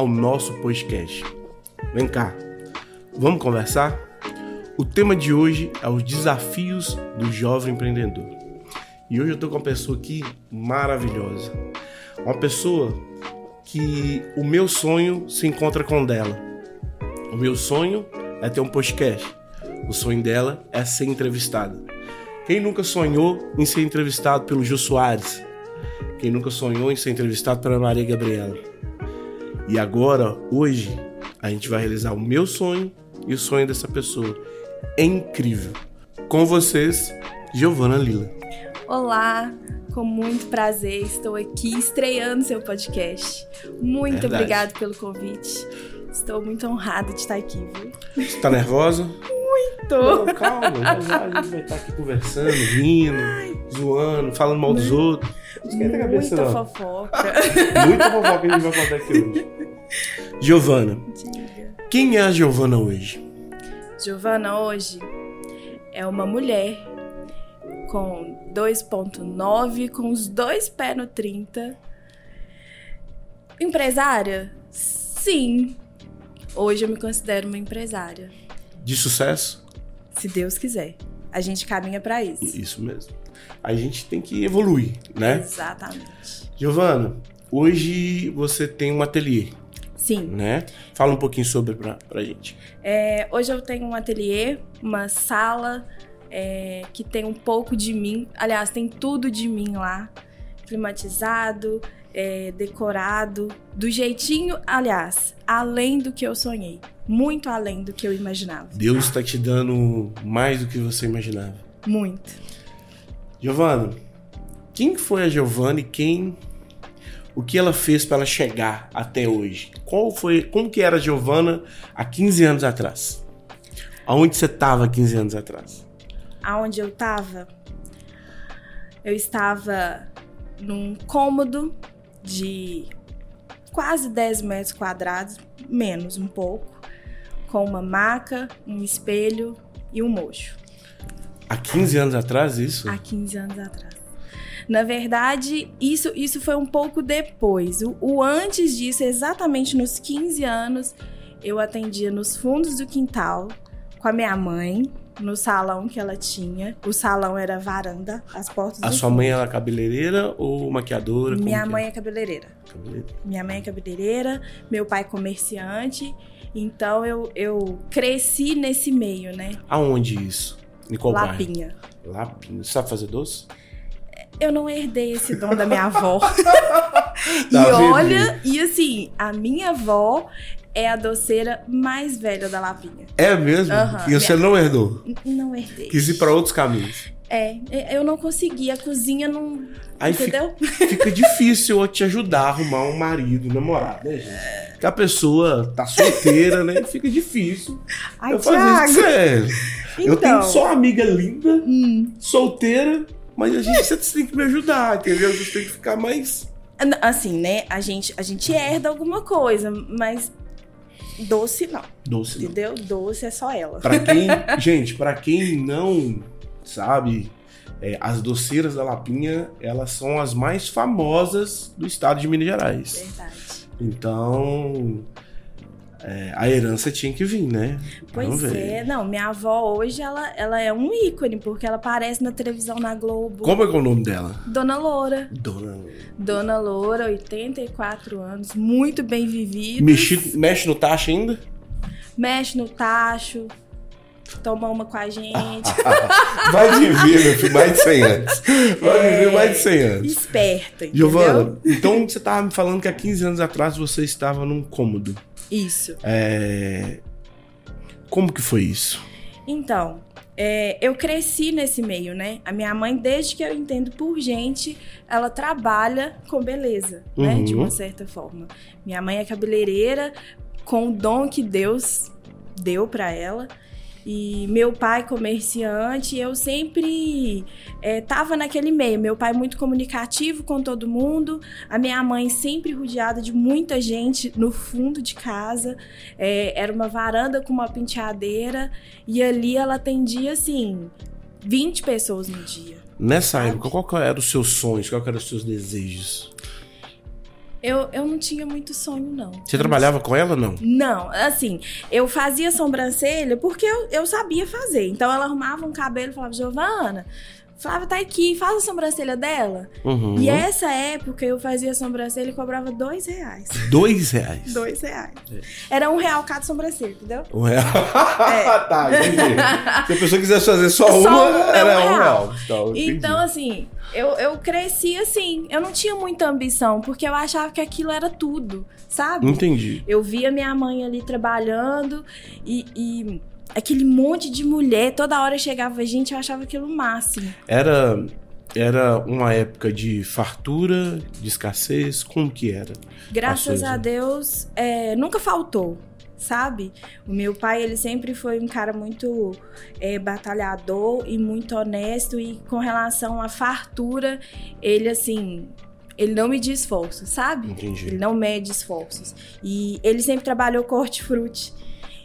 ao nosso podcast. Vem cá, vamos conversar? O tema de hoje é os desafios do jovem empreendedor. E hoje eu estou com uma pessoa aqui maravilhosa. Uma pessoa que o meu sonho se encontra com dela. O meu sonho é ter um podcast. O sonho dela é ser entrevistada. Quem nunca sonhou em ser entrevistado pelo Jô Soares? Quem nunca sonhou em ser entrevistado pela Maria Gabriela? E agora, hoje, a gente vai realizar o meu sonho e o sonho dessa pessoa. É incrível. Com vocês, Giovana Lila. Olá, com muito prazer estou aqui estreando seu podcast. Muito Verdade. obrigado pelo convite. Estou muito honrada de estar aqui, viu? Você tá nervosa? Tô. Não, calma, já já a gente vai estar aqui conversando, rindo, zoando, falando mal dos outros. Esquenta a cabeça, Muita não. fofoca. Muita fofoca que a gente vai contar aqui hoje. Giovana, Diga. quem é a Giovana hoje? Giovana hoje é uma mulher com 2.9, com os dois pés no 30. Empresária? Sim. Hoje eu me considero uma empresária. De sucesso? Se Deus quiser. A gente caminha pra isso. Isso mesmo. A gente tem que evoluir, né? Exatamente. Giovana, hoje você tem um ateliê, Sim. né? Fala um pouquinho sobre pra, pra gente. É, hoje eu tenho um ateliê, uma sala é, que tem um pouco de mim. Aliás, tem tudo de mim lá. Climatizado, é, decorado, do jeitinho, aliás, além do que eu sonhei. Muito além do que eu imaginava. Deus está te dando mais do que você imaginava. Muito. Giovana, quem foi a Giovana e quem o que ela fez para ela chegar até hoje? Qual foi, como que era a Giovana há 15 anos atrás? Aonde você estava há 15 anos atrás? Aonde eu tava, eu estava num cômodo de quase 10 metros quadrados, menos um pouco, com uma maca, um espelho e um mocho. Há 15 anos atrás isso? Há 15 anos atrás. Na verdade, isso, isso foi um pouco depois. O, o antes disso, exatamente nos 15 anos, eu atendia nos fundos do quintal com a minha mãe, no salão que ela tinha. O salão era varanda, as portas A sua fundo. mãe era cabeleireira ou maquiadora? Minha que mãe é cabeleireira. é? Cabeleireira. Minha mãe é cabeleireira, meu pai é comerciante. Então eu, eu cresci nesse meio, né? Aonde isso? Bairro? Lapinha. Lapinha. Você sabe fazer doce? Eu não herdei esse dom da minha avó. e Tá vendo? olha, e assim, a minha avó é a doceira mais velha da Lapinha. É mesmo? Aham. E você não herdou? Não herdei. Quis ir para outros caminhos. É, é, eu não consegui, a cozinha não. Aí entendeu? Fica difícil eu te ajudar a arrumar um marido, um namorado, né, gente? Porque a pessoa tá solteira, né? Fica difícil. Ai, eu fazer isso Thiago. sério. Eu tenho Então. só uma amiga linda, Hum. solteira, mas a gente você tem que me ajudar, entendeu? Você tem que ficar mais. Assim, né? A gente, a gente herda alguma coisa, mas doce não. Doce. não. Entendeu? Doce é só ela. Pra quem. gente, pra quem não sabe, é, as doceiras da Lapinha, elas são as mais famosas do estado de Minas Gerais. Verdade. Então. É, a herança tinha que vir, né? Pois é, não, minha avó hoje ela, ela é um ícone, porque ela aparece na televisão na Globo. Como é que é o nome dela? Dona Loura. Dona. Dona Loura, 84 anos, muito bem vivida. Mexe, mexe no tacho ainda? Mexe no tacho, toma uma com a gente. Vai viver, meu filho, mais de 100 anos. Vai viver mais de 100 anos. Esperta, entendeu? Giovana, então você tava me falando que há 15 anos atrás você estava num cômodo. Isso. É... Como que foi isso? Então, é, eu cresci nesse meio, né? A minha mãe, desde que eu entendo por gente, ela trabalha com beleza, né? Uhum. De uma certa forma. Minha mãe é cabeleireira, com o dom que Deus deu pra ela. E meu pai comerciante, eu sempre é, tava naquele meio. Meu pai muito comunicativo com todo mundo, a minha mãe sempre rodeada de muita gente no fundo de casa. É, era uma varanda com uma penteadeira e ali ela atendia assim 20 pessoas no dia. Nessa época, qual que era os seus sonhos? Qual que eram os seus desejos? Eu, eu não tinha muito sonho, não. Você trabalhava com ela não? Não, assim, eu fazia sobrancelha porque eu, eu sabia fazer. Então ela arrumava um cabelo e falava, Giovana, Flávia tá aqui, faz a sobrancelha dela. Uhum. E essa época eu fazia sobrancelha e cobrava dois reais. Dois reais. Dois reais. Era um real cada sobrancelha, entendeu? Um real. tá, entendi. Se a pessoa quisesse fazer só, Só uma, uma, era um um real. real. Então. Então, assim, eu, eu cresci assim. Eu não tinha muita ambição, porque eu achava que aquilo era tudo, sabe? Entendi. Eu via minha mãe ali trabalhando e, e aquele monte de mulher, toda hora chegava gente, eu achava aquilo o máximo. Era, era uma época de fartura, de escassez? Como que era? Graças a né? Deus, é, nunca faltou, sabe? O meu pai, ele sempre foi um cara muito é, batalhador e muito honesto. E com relação à fartura, ele, assim, ele não media esforços, sabe? Ele Entendi. não mede esforços. E ele sempre trabalhou com hortifruti.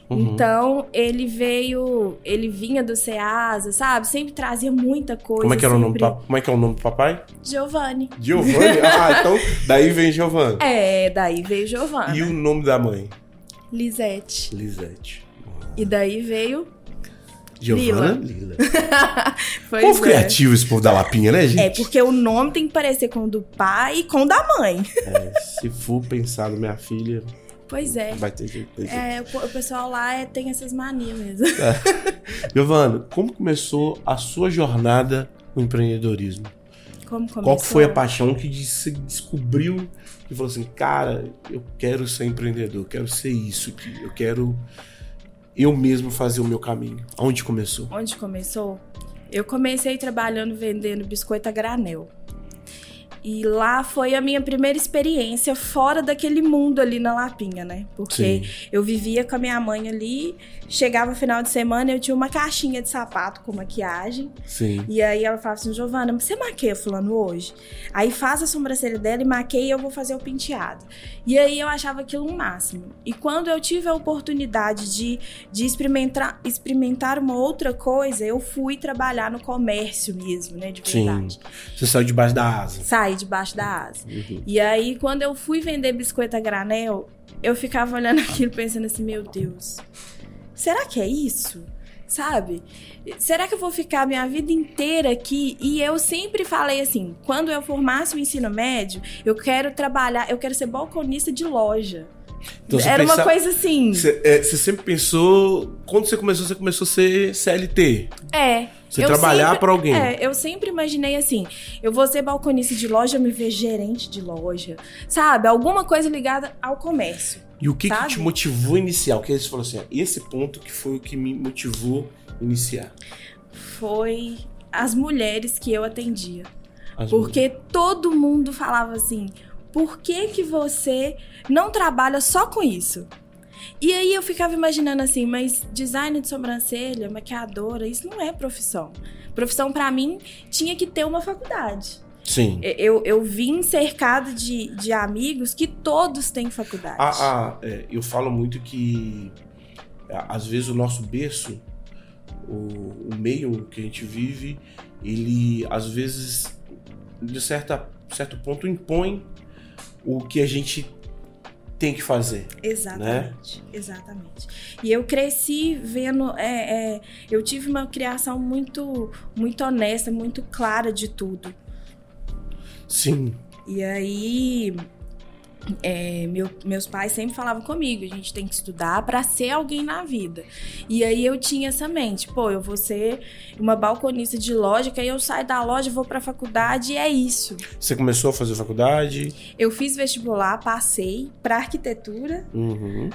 Uhum. Então, ele veio, ele vinha do Ceasa, sabe? Sempre trazia muita coisa. Como é que era o nome do? Como é que é o nome do papai? Giovanni. Giovanni? ah, então daí vem Giovanni. É, daí veio Giovanna. E o nome da mãe? Lisete. Lisete. E daí veio. Giovanna Lila. Pois Povo é. criativo esse povo da Lapinha, né, gente? É, porque o nome tem que parecer com o do pai e com o da mãe. É, se for pensar na minha filha, Pois é. vai ter jeito. Tem jeito. É, o, o pessoal lá é- tem essas manias mesmo. Giovanna, como começou a sua jornada no empreendedorismo? Como começou? Qual foi a paixão que você descobriu e falou assim, cara, eu quero ser empreendedor, eu quero ser isso aqui, eu quero eu mesmo fazer o meu caminho. Aonde começou? Onde começou? Eu comecei trabalhando vendendo biscoito a granel. E lá foi a minha primeira experiência fora daquele mundo ali na Lapinha, né? Porque Sim. eu vivia com a minha mãe ali, chegava final de semana, eu tinha uma caixinha de sapato com maquiagem. Sim. E aí ela falava assim, Giovana, você maqueia fulano hoje? Aí faz a sobrancelha dela e maqueia e eu vou fazer o penteado. E aí eu achava aquilo um máximo. E quando eu tive a oportunidade de, de experimentar, experimentar uma outra coisa, eu fui trabalhar no comércio mesmo, né? De Sim. verdade. Você saiu debaixo da asa. Saí debaixo da asa. Uhum. E aí, quando eu fui vender biscoito a granel, eu ficava olhando aquilo pensando assim, meu Deus, será que é isso? Sabe? Será que eu vou ficar a minha vida inteira aqui? E eu sempre falei assim, quando eu formasse o ensino médio, eu quero trabalhar, eu quero ser balconista de loja. Então, Era uma pensa- coisa assim. Você, é, você sempre pensou. Quando você começou, você começou a ser CLT. É. Você eu trabalhar pra alguém. É, eu sempre imaginei assim: eu vou ser balconista de loja, me ver gerente de loja. Sabe? Alguma coisa ligada ao comércio. E o que, que te motivou? O que você falou assim? "Ah, Esse ponto que foi o que me motivou iniciar. Foi as mulheres que eu atendia. As Porque todo mundo falava assim: por que, que você não trabalha só com isso? E aí eu ficava imaginando assim, mas design de sobrancelha, maquiadora, isso não é profissão. Profissão pra mim tinha que ter uma faculdade. Sim. Eu, eu vim cercada de, de amigos que todos têm faculdade. Ah, ah, é, eu falo muito que às vezes o nosso berço, o, o meio que a gente vive, ele às vezes, de certa, certo ponto, impõe o que a gente tem que fazer. Exatamente, exatamente. E eu cresci vendo, é, é, eu tive uma criação muito, muito honesta, muito clara de tudo. Sim. E aí, é, meu- meus pais sempre falavam comigo, a gente tem que estudar para ser alguém na vida. E aí eu tinha essa mente, pô, eu vou ser uma balconista de loja, que aí eu saio da loja, vou pra faculdade e é isso. Você começou a fazer faculdade. Eu fiz vestibular, passei pra arquitetura, Uhum.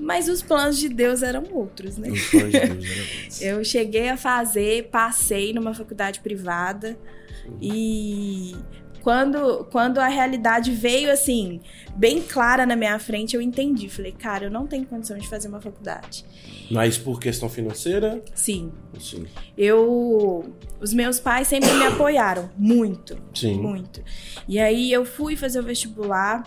Mas os planos de Deus eram outros, né? Os planos de Deus eram esses. Eu cheguei a fazer, passei numa faculdade privada e quando, quando a realidade veio assim, bem clara na minha frente, eu entendi. Falei, cara, eu não tenho condição de fazer uma faculdade. Mas por questão financeira, Sim, sim. eu. Os meus pais sempre me apoiaram, muito, Sim. muito. E aí eu fui fazer o vestibular.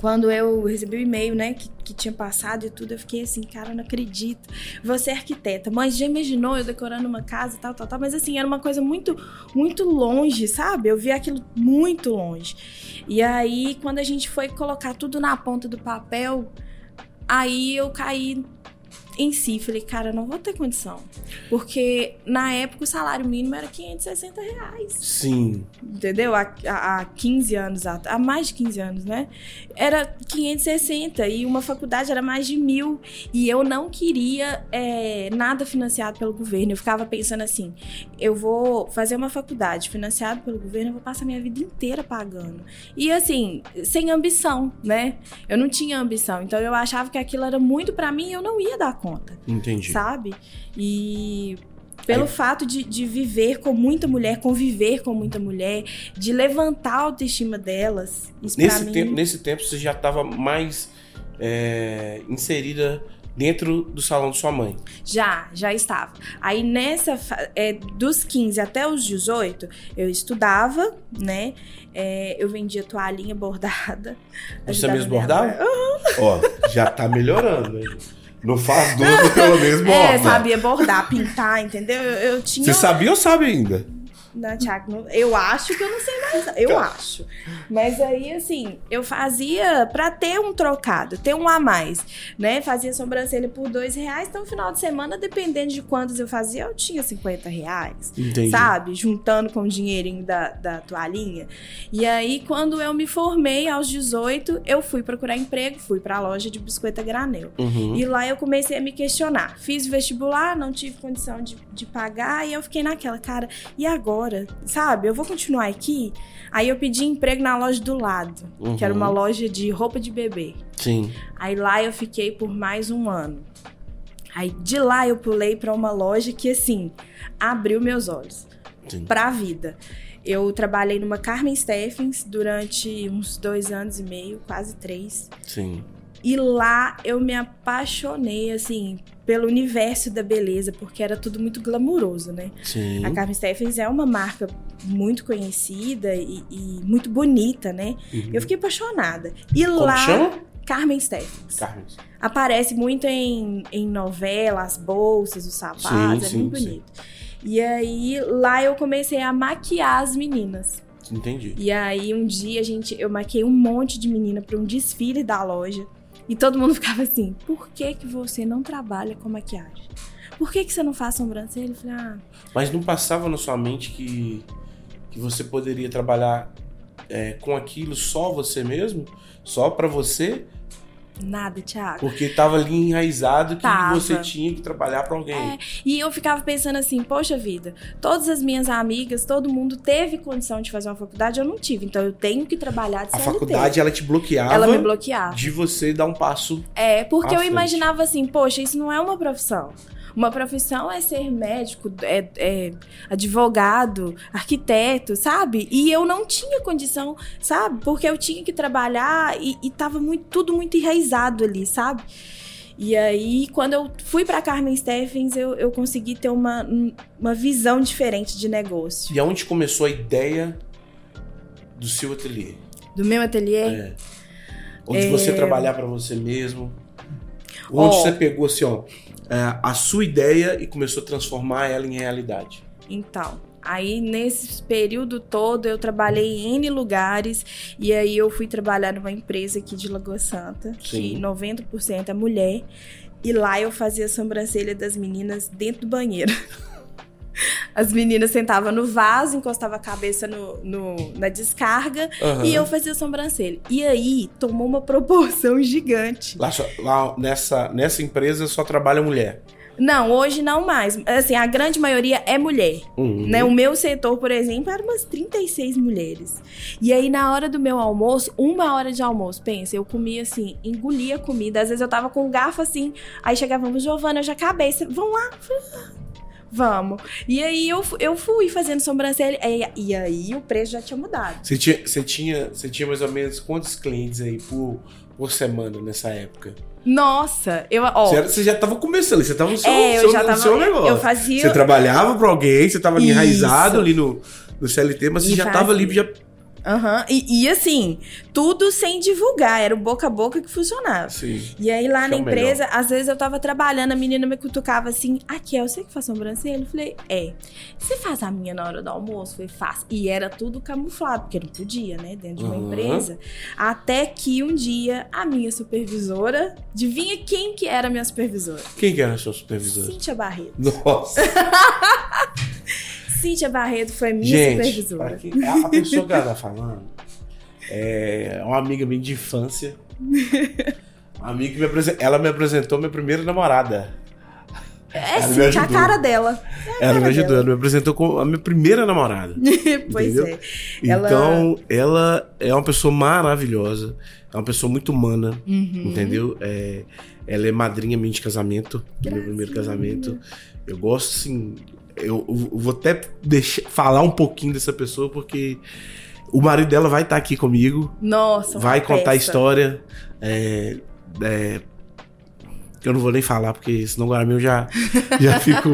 quando eu recebi o e-mail, né, que, que tinha passado e tudo, eu fiquei assim, cara, não acredito. Você é arquiteta, mas já imaginou eu decorando uma casa, tal, tal, tal. Mas assim, era uma coisa muito, muito longe, sabe? Eu vi aquilo muito longe. E aí, quando a gente foi colocar tudo na ponta do papel, aí eu caí em si, falei, cara, não vou ter condição. Porque na época o salário mínimo era 560 reais. Sim. Entendeu? Há, há, há 15 anos, há mais de 15 anos, né? Era 560 e uma faculdade era mais de mil. E eu não queria é, nada financiado pelo governo. Eu ficava pensando assim: eu vou fazer uma faculdade financiada pelo governo, eu vou passar minha vida inteira pagando. E assim, sem ambição, né? Eu não tinha ambição. Então eu achava que aquilo era muito para mim e eu não ia dar conta. Entendi. Sabe? E pelo Aí... fato de, de viver com muita mulher, conviver com muita mulher, de levantar a autoestima delas. nesse, mim... tempo, nesse tempo você já estava mais é, inserida dentro do salão de sua mãe? Já, já estava. Aí nessa, é, dos 15 até os 18, eu estudava, né? É, eu vendia toalhinha bordada. Você mesmo bordava? Uhum. Ó, já tá melhorando? Não faz duas, pelo menos borda. É, sabia bordar, pintar, entendeu? Eu, eu tinha. Você sabia ou sabe ainda? Não, Thiago, eu acho que eu não sei mais. Eu acho. Mas aí, assim, eu fazia pra ter um trocado, ter um a mais, né? Fazia sobrancelha por dois reais, então, no final de semana, dependendo de quantos eu fazia, eu tinha 50 reais. Entendi. Sabe? Juntando com o dinheirinho da, da toalhinha. E aí, quando eu me formei aos 18, eu fui procurar emprego, fui pra loja de biscoito granel. Uhum. E lá eu comecei a me questionar. Fiz vestibular, não tive condição de, de pagar, e eu fiquei naquela, cara, e agora? Sabe? Eu vou continuar aqui. Aí eu pedi emprego na loja do lado, uhum. que era uma uhum. loja de roupa de bebê. Sim. Aí lá eu fiquei por mais um ano. Aí de lá eu pulei para uma loja que assim abriu meus olhos para a vida. Eu trabalhei numa Carmen Steffens durante uns dois anos e meio, quase três. Sim. E lá eu me apaixonei, assim, pelo universo da beleza, porque era tudo muito glamuroso, né? Sim. A Carmen Steffens é uma marca muito conhecida e, e muito bonita, né? Uhum. Eu fiquei apaixonada. E Como lá. Chama? Carmen Steffens. Carmen. Aparece muito em, em novelas, bolsas, os sapatos, sim, é muito bonito. Sim. E aí lá eu comecei a maquiar as meninas. Entendi. E aí um dia a gente, eu maquiei um monte de menina para um desfile da loja. E todo mundo ficava assim: por que, que você não trabalha com maquiagem? Por que, que você não faz sobrancelha? Eu falei, ah. Mas não passava na sua mente que, que você poderia trabalhar é, com aquilo só você mesmo? Só para você? Nada, Thiago. Porque tava ali enraizado que tava. você tinha que trabalhar para alguém. É, e eu ficava pensando assim, poxa vida, todas as minhas amigas, todo mundo teve condição de fazer uma faculdade, eu não tive. Então eu tenho que trabalhar de CLT. A faculdade, ela te bloqueava. Ela me bloqueava. De você dar um passo. É, porque eu frente. imaginava assim, poxa, isso não é uma profissão. Uma profissão é ser médico, é, é, advogado, arquiteto, sabe? E eu não tinha condição, sabe? Porque eu tinha que trabalhar e, e tava muito, tudo muito enraizado ali, sabe? E aí, quando eu fui para Carmen Steffens, eu, eu consegui ter uma, uma visão diferente de negócio. E aonde começou a ideia do seu ateliê? Do meu ateliê? É. Onde é... você trabalhar para você mesmo. Onde oh, você pegou assim, ó, a sua ideia e começou a transformar ela em realidade? Então, Aí, nesse período todo, eu trabalhei em N lugares. E aí, eu fui trabalhar numa empresa aqui de Lagoa Santa, Sim. que 90% é mulher. E lá eu fazia a sobrancelha das meninas dentro do banheiro. As meninas sentavam no vaso, encostavam a cabeça no, no na descarga uhum. e eu fazia sobrancelha. E aí tomou uma proporção gigante. Lá, lá nessa, nessa empresa só trabalha mulher. Não, hoje não mais. Assim, a grande maioria é mulher. Uhum. Né? O meu setor, por exemplo, era umas 36 mulheres. E aí, na hora do meu almoço, uma hora de almoço, pensa, eu comia assim, engolia comida. Às vezes eu tava com um garfo assim, aí chegávamos, Giovana, eu já acabei. Vão lá. Vamos. E aí eu, eu fui fazendo sobrancelha. E, e aí o preço já tinha mudado. Você tinha, você, tinha, você tinha mais ou menos quantos clientes aí por, por semana nessa época? Nossa, eu. Ó, você, você já estava começando, você estava no seu, é, seu, tava, no seu negócio. Eu fazia. Você trabalhava para alguém, você estava enraizado ali no, no CLT, mas você e já estava ali já Aham. E, e assim, tudo sem divulgar, era o boca a boca que funcionava. Sim. E aí lá na é empresa, às vezes eu tava trabalhando, a menina me cutucava assim, aqui, é você que faz sobrancelha? Eu falei, é. Você faz a minha na hora do almoço? Eu falei, faço. E era tudo camuflado, porque não podia, né, dentro de uma Uhum. empresa. Até que um dia, a minha supervisora, adivinha quem que era a minha supervisora? Quem que era seu supervisor? Cíntia Barreto. Nossa. Cíntia Barreto foi minha Gente, supervisora. quem- a pessoa que ela tá falando é uma amiga minha de infância. Uma amiga que me apresen- ela me apresentou minha primeira namorada. É Ela me Cíntia, a cara dela. É a Ela me cara ajudou, dela. ela me apresentou como a minha primeira namorada. pois Entendeu? é. Ela- Então, ela é uma pessoa maravilhosa, é uma pessoa muito humana, Uhum. entendeu? É, ela é madrinha minha de casamento, do meu primeiro Gracinha. casamento. Eu gosto, assim. Eu, eu vou até deixar, falar um pouquinho dessa pessoa, porque o marido dela vai estar aqui comigo, Nossa, vai contar a história. É, é, que eu não vou nem falar, porque senão agora eu já, já fico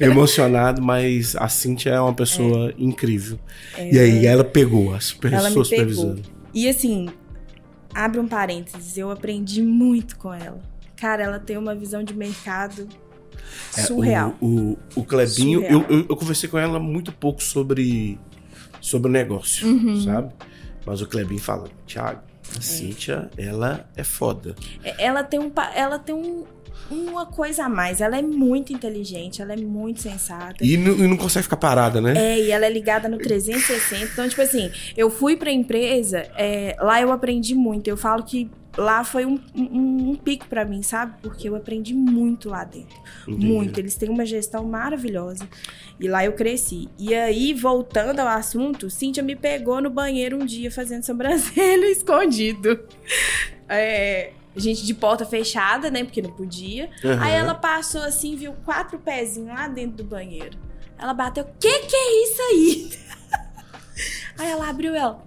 emocionado, mas a Cintia é uma pessoa incrível. E aí, ela pegou a super, Ela sua supervisora. E assim, abre um parênteses, eu aprendi muito com ela. Cara, ela tem uma visão de mercado É, surreal. O, o, o Clebinho, Surreal. eu, eu, eu conversei com ela muito pouco sobre, sobre o negócio, Uhum. sabe? Mas o Clebinho fala, Thiago, É. a Cíntia, ela é foda. É, Ela tem, um, ela tem um- uma coisa a mais. Ela é muito inteligente, ela é muito sensata. E não, e não consegue ficar parada, né? É, e ela é ligada no 360. Então, tipo assim, eu fui pra empresa, é, lá eu aprendi muito. Eu falo que lá foi um, um, um pico pra mim, sabe? Porque eu aprendi muito lá dentro. Entendi. Muito. Eles têm uma gestão maravilhosa. E lá eu cresci. E aí, voltando ao assunto, Cíntia me pegou no banheiro um dia fazendo sobrancelha escondido. É, gente de porta fechada, né? Porque não podia. Aham. Aí ela passou assim, viu quatro pezinhos lá dentro do banheiro. Ela bateu, que que é isso aí? aí ela abriu ela.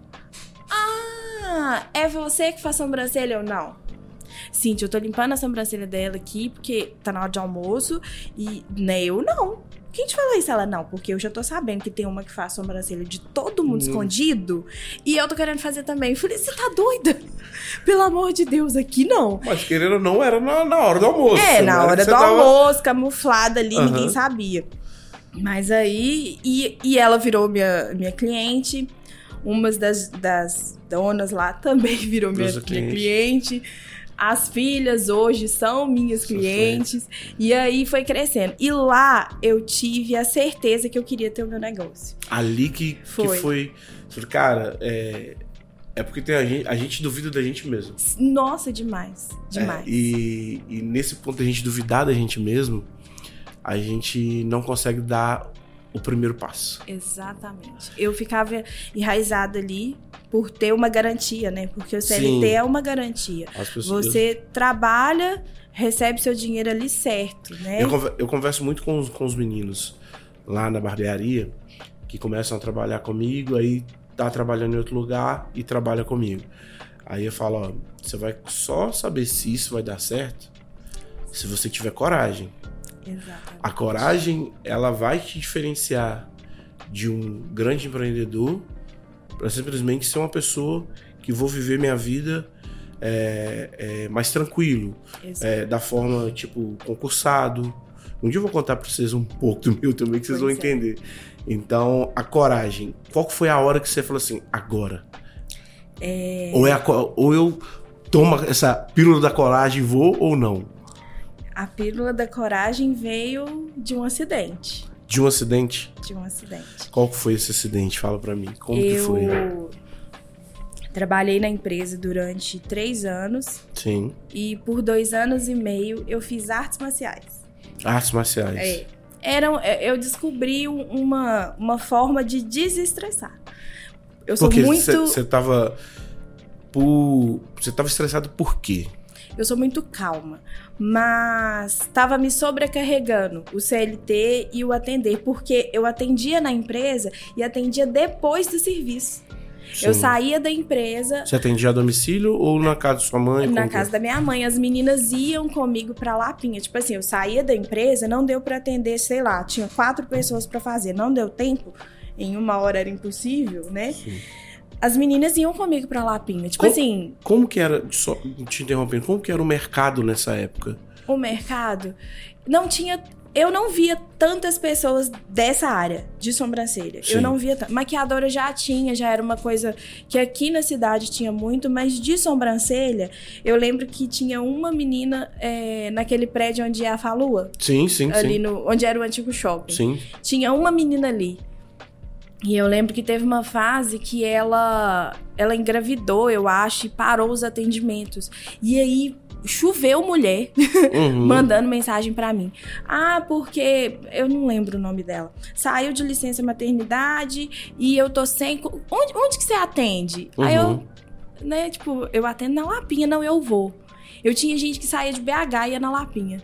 Ah, é você que faz sobrancelha? Eu não. Cintia, eu tô limpando a sobrancelha dela aqui porque tá na hora de almoço e né, eu não. Quem te falou isso? Ela, não, porque eu já tô sabendo que tem uma que faz sobrancelha de todo mundo Hum. escondido e eu tô querendo fazer também. Eu falei, você tá doida? Pelo amor de Deus, aqui não. Mas querendo ou não, era na, na hora do almoço. É, né? na hora Você do tava- almoço, camuflada ali, Aham. ninguém sabia. Mas aí, e, e ela virou minha, minha cliente. Umas das, das donas lá também virou minha, minha cliente. As filhas hoje são minhas clientes. E aí foi crescendo. E lá eu tive a certeza que eu queria ter o meu negócio. Ali que que foi. Foi. Falei, cara, é, é porque tem a, gente, a gente duvida da gente mesmo. Nossa, demais. Demais. É, e, e nesse ponto a gente duvidar da gente mesmo, a gente não consegue dar o primeiro passo. Exatamente. Eu ficava enraizada ali por ter uma garantia, né? Porque o CLT Sim. é uma garantia. Você trabalha, recebe seu dinheiro ali certo, né? eu converso muito com os, com os meninos lá na barbearia que começam a trabalhar comigo, aí tá trabalhando em outro lugar e trabalha comigo. Aí eu falo, ó, você vai só saber se isso vai dar certo se você tiver coragem. Exatamente. A coragem, ela vai te diferenciar de um grande empreendedor para simplesmente ser uma pessoa que vou viver minha vida é, é, mais tranquilo, é, da forma, tipo, concursado. Um dia eu vou contar para vocês um pouco do meu também, que vocês vão Pois é. entender. Então, a coragem. Qual foi a hora que você falou assim, agora? Ou, é a ou eu tomo essa pílula da coragem e vou ou não? A pílula da coragem veio de um acidente. De um acidente? De um acidente. Qual que foi esse acidente? Fala pra mim. Como que eu foi? trabalhei na empresa durante três anos Sim. e por dois anos e meio eu fiz artes marciais. Artes marciais. É. Eram, é, eu descobri um- uma, uma forma de desestressar. Eu sou Porque muito. você tava. Por... Você tava estressado por quê? Eu sou muito calma, mas estava me sobrecarregando o CLT e o atender, porque eu atendia na empresa e atendia depois do serviço. Eu Sim. saía da empresa Você atendia a domicílio ou na casa de sua mãe? na que- casa da minha mãe, as meninas iam comigo pra Lapinha. Tipo assim, eu saía da empresa, não deu pra atender, sei lá, tinha quatro pessoas pra fazer, não deu tempo. Em uma hora era impossível, né? Sim. As meninas iam comigo pra Lapinha. Tipo Como- assim, Como que era, só te interrompendo, como que era o mercado nessa época? o mercado não tinha. Eu não via tantas pessoas dessa área de sobrancelha. Sim. Eu não via. tan- Maquiadora já tinha, já era uma coisa que aqui na cidade tinha muito, mas de sobrancelha, eu lembro que tinha uma menina é, naquele prédio onde é a Falua, Sim, sim, ali sim. no, onde era o antigo shopping. Sim. Tinha uma menina ali. E eu lembro que teve uma fase que ela ela engravidou, eu acho, e parou os atendimentos. E aí choveu mulher Uhum. mandando mensagem pra mim. Ah, porque eu não lembro o nome dela. Saiu de licença maternidade e eu tô sem. Onde, onde que você atende? Aí eu, Uhum. né, tipo, eu atendo na Lapinha, não, eu vou. Eu tinha gente que saía de BH e ia na Lapinha.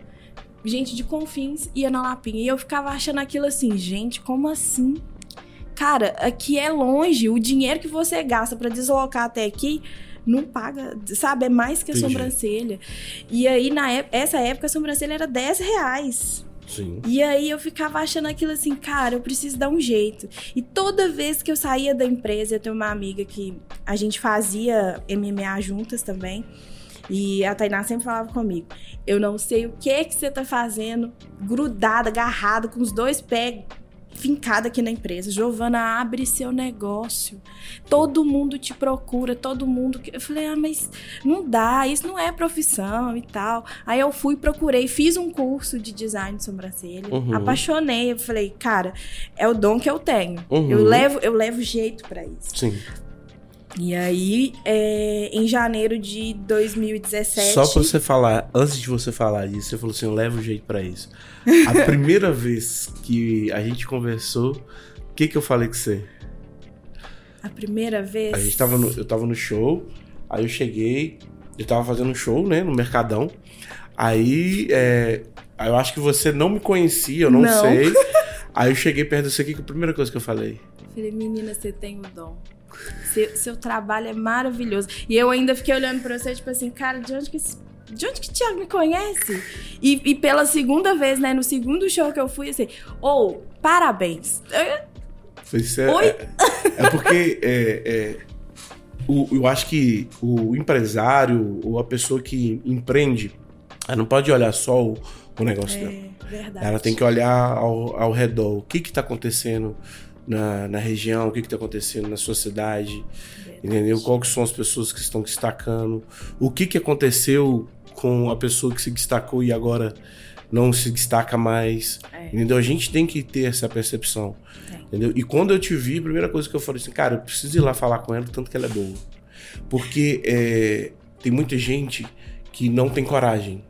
Gente de Confins ia na Lapinha. E eu ficava achando aquilo assim, gente, como assim? Cara, aqui é longe. O dinheiro que você gasta pra deslocar até aqui não paga, sabe? É mais que a Entendi. sobrancelha. E aí, na época, essa época, a sobrancelha era 10 reais. Sim. E aí eu ficava achando aquilo assim, cara, eu preciso dar um jeito. E toda vez que eu saía da empresa, eu tenho uma amiga que a gente fazia MMA juntas também. E a Tainá sempre falava comigo: Eu não sei o que que você tá fazendo, grudada, agarrada, com os dois pés fincada aqui na empresa. Giovana, abre seu negócio. Todo mundo te procura, todo mundo. Eu falei, ah, mas não dá, isso não é profissão e tal. Aí eu fui, procurei, fiz um curso de design de sobrancelha, Uhum. apaixonei. Eu falei, cara, é o dom que eu tenho. Uhum. Eu levo, eu levo jeito pra isso. Sim. E aí, é, em janeiro de 2017. Só pra você falar, antes de você falar isso, você falou assim, eu levo jeito pra isso. A primeira vez que a gente conversou, o que que eu falei com você? A primeira vez. A gente tava no, eu tava no show, aí eu cheguei, eu tava fazendo um show, né, no Mercadão. Aí, é, aí eu acho que você não me conhecia, eu não, Não. sei. Aí eu cheguei perto de você, o que que a primeira coisa que eu falei? Falei, menina, você tem o dom. Seu, seu trabalho é maravilhoso. E eu ainda fiquei olhando pra você, tipo assim, cara, de onde que esse- de onde que o Thiago me conhece? E, e pela segunda vez, né? No segundo show que eu fui, assim, ou, parabéns. Eu- Isso é, Oi? é, é porque é, é, o- eu acho que o empresário ou a pessoa que empreende, ela não pode olhar só o, o negócio dela. É, verdade. Ela tem que olhar ao, ao redor. O que está acontecendo na, na região, o que está acontecendo na sua cidade, Verdade. entendeu? Qual que são as pessoas que estão destacando, o que, que aconteceu com a pessoa que se destacou e agora não se destaca mais, É, entendeu? A gente tem que ter essa percepção, Tem. entendeu? E quando eu te vi, a primeira coisa que eu falei assim, cara, eu preciso ir lá falar com ela, tanto que ela é boa. Porque é, tem muita gente que não tem coragem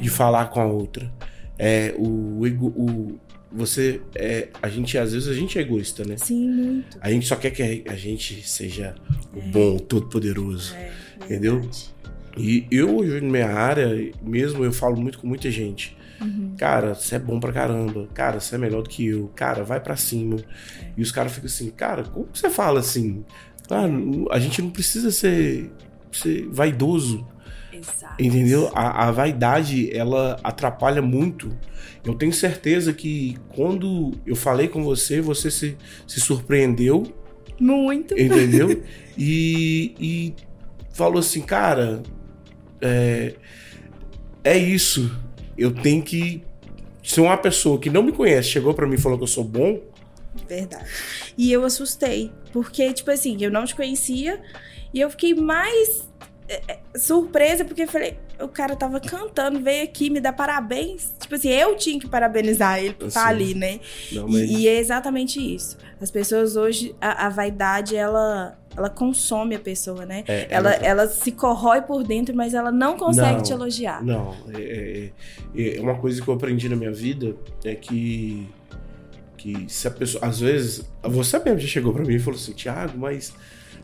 de falar com a outra. É, o, ego, o você é, a gente às vezes a gente é egoísta, né? Sim, muito. A gente só quer que a gente seja o bom, o todo-poderoso. É, Entendeu? E eu, hoje, na minha área, mesmo eu falo muito com muita gente. Uhum. Cara, você é bom pra caramba. Cara, você é melhor do que eu. Cara, vai pra cima. E os caras ficam assim, cara, como que você fala assim? Ah, não- a gente não precisa ser, ser vaidoso. Exato. Entendeu? A, a vaidade, ela atrapalha muito. Eu tenho certeza que quando eu falei com você, você se, se surpreendeu, Muito. entendeu? e, e falou assim, cara, é, é isso. Eu tenho que. Se uma pessoa que não me conhece chegou pra mim e falou que eu sou bom, Verdade. E eu assustei, porque, tipo assim, eu não te conhecia e eu fiquei mais surpresa, porque eu falei, o cara tava cantando, veio aqui me dar parabéns. Tipo assim, eu tinha que parabenizar ele por estar Sim. ali, né? não, mas- E, e é exatamente isso. As pessoas hoje, a, a vaidade, ela, ela consome a pessoa, né? é, Ela, ela se corrói por dentro, mas ela não consegue Não. te elogiar. Não, é, é- é uma coisa que eu aprendi na minha vida é que que se a pessoa, às vezes, você mesmo já chegou pra mim e falou assim, Thiago, mas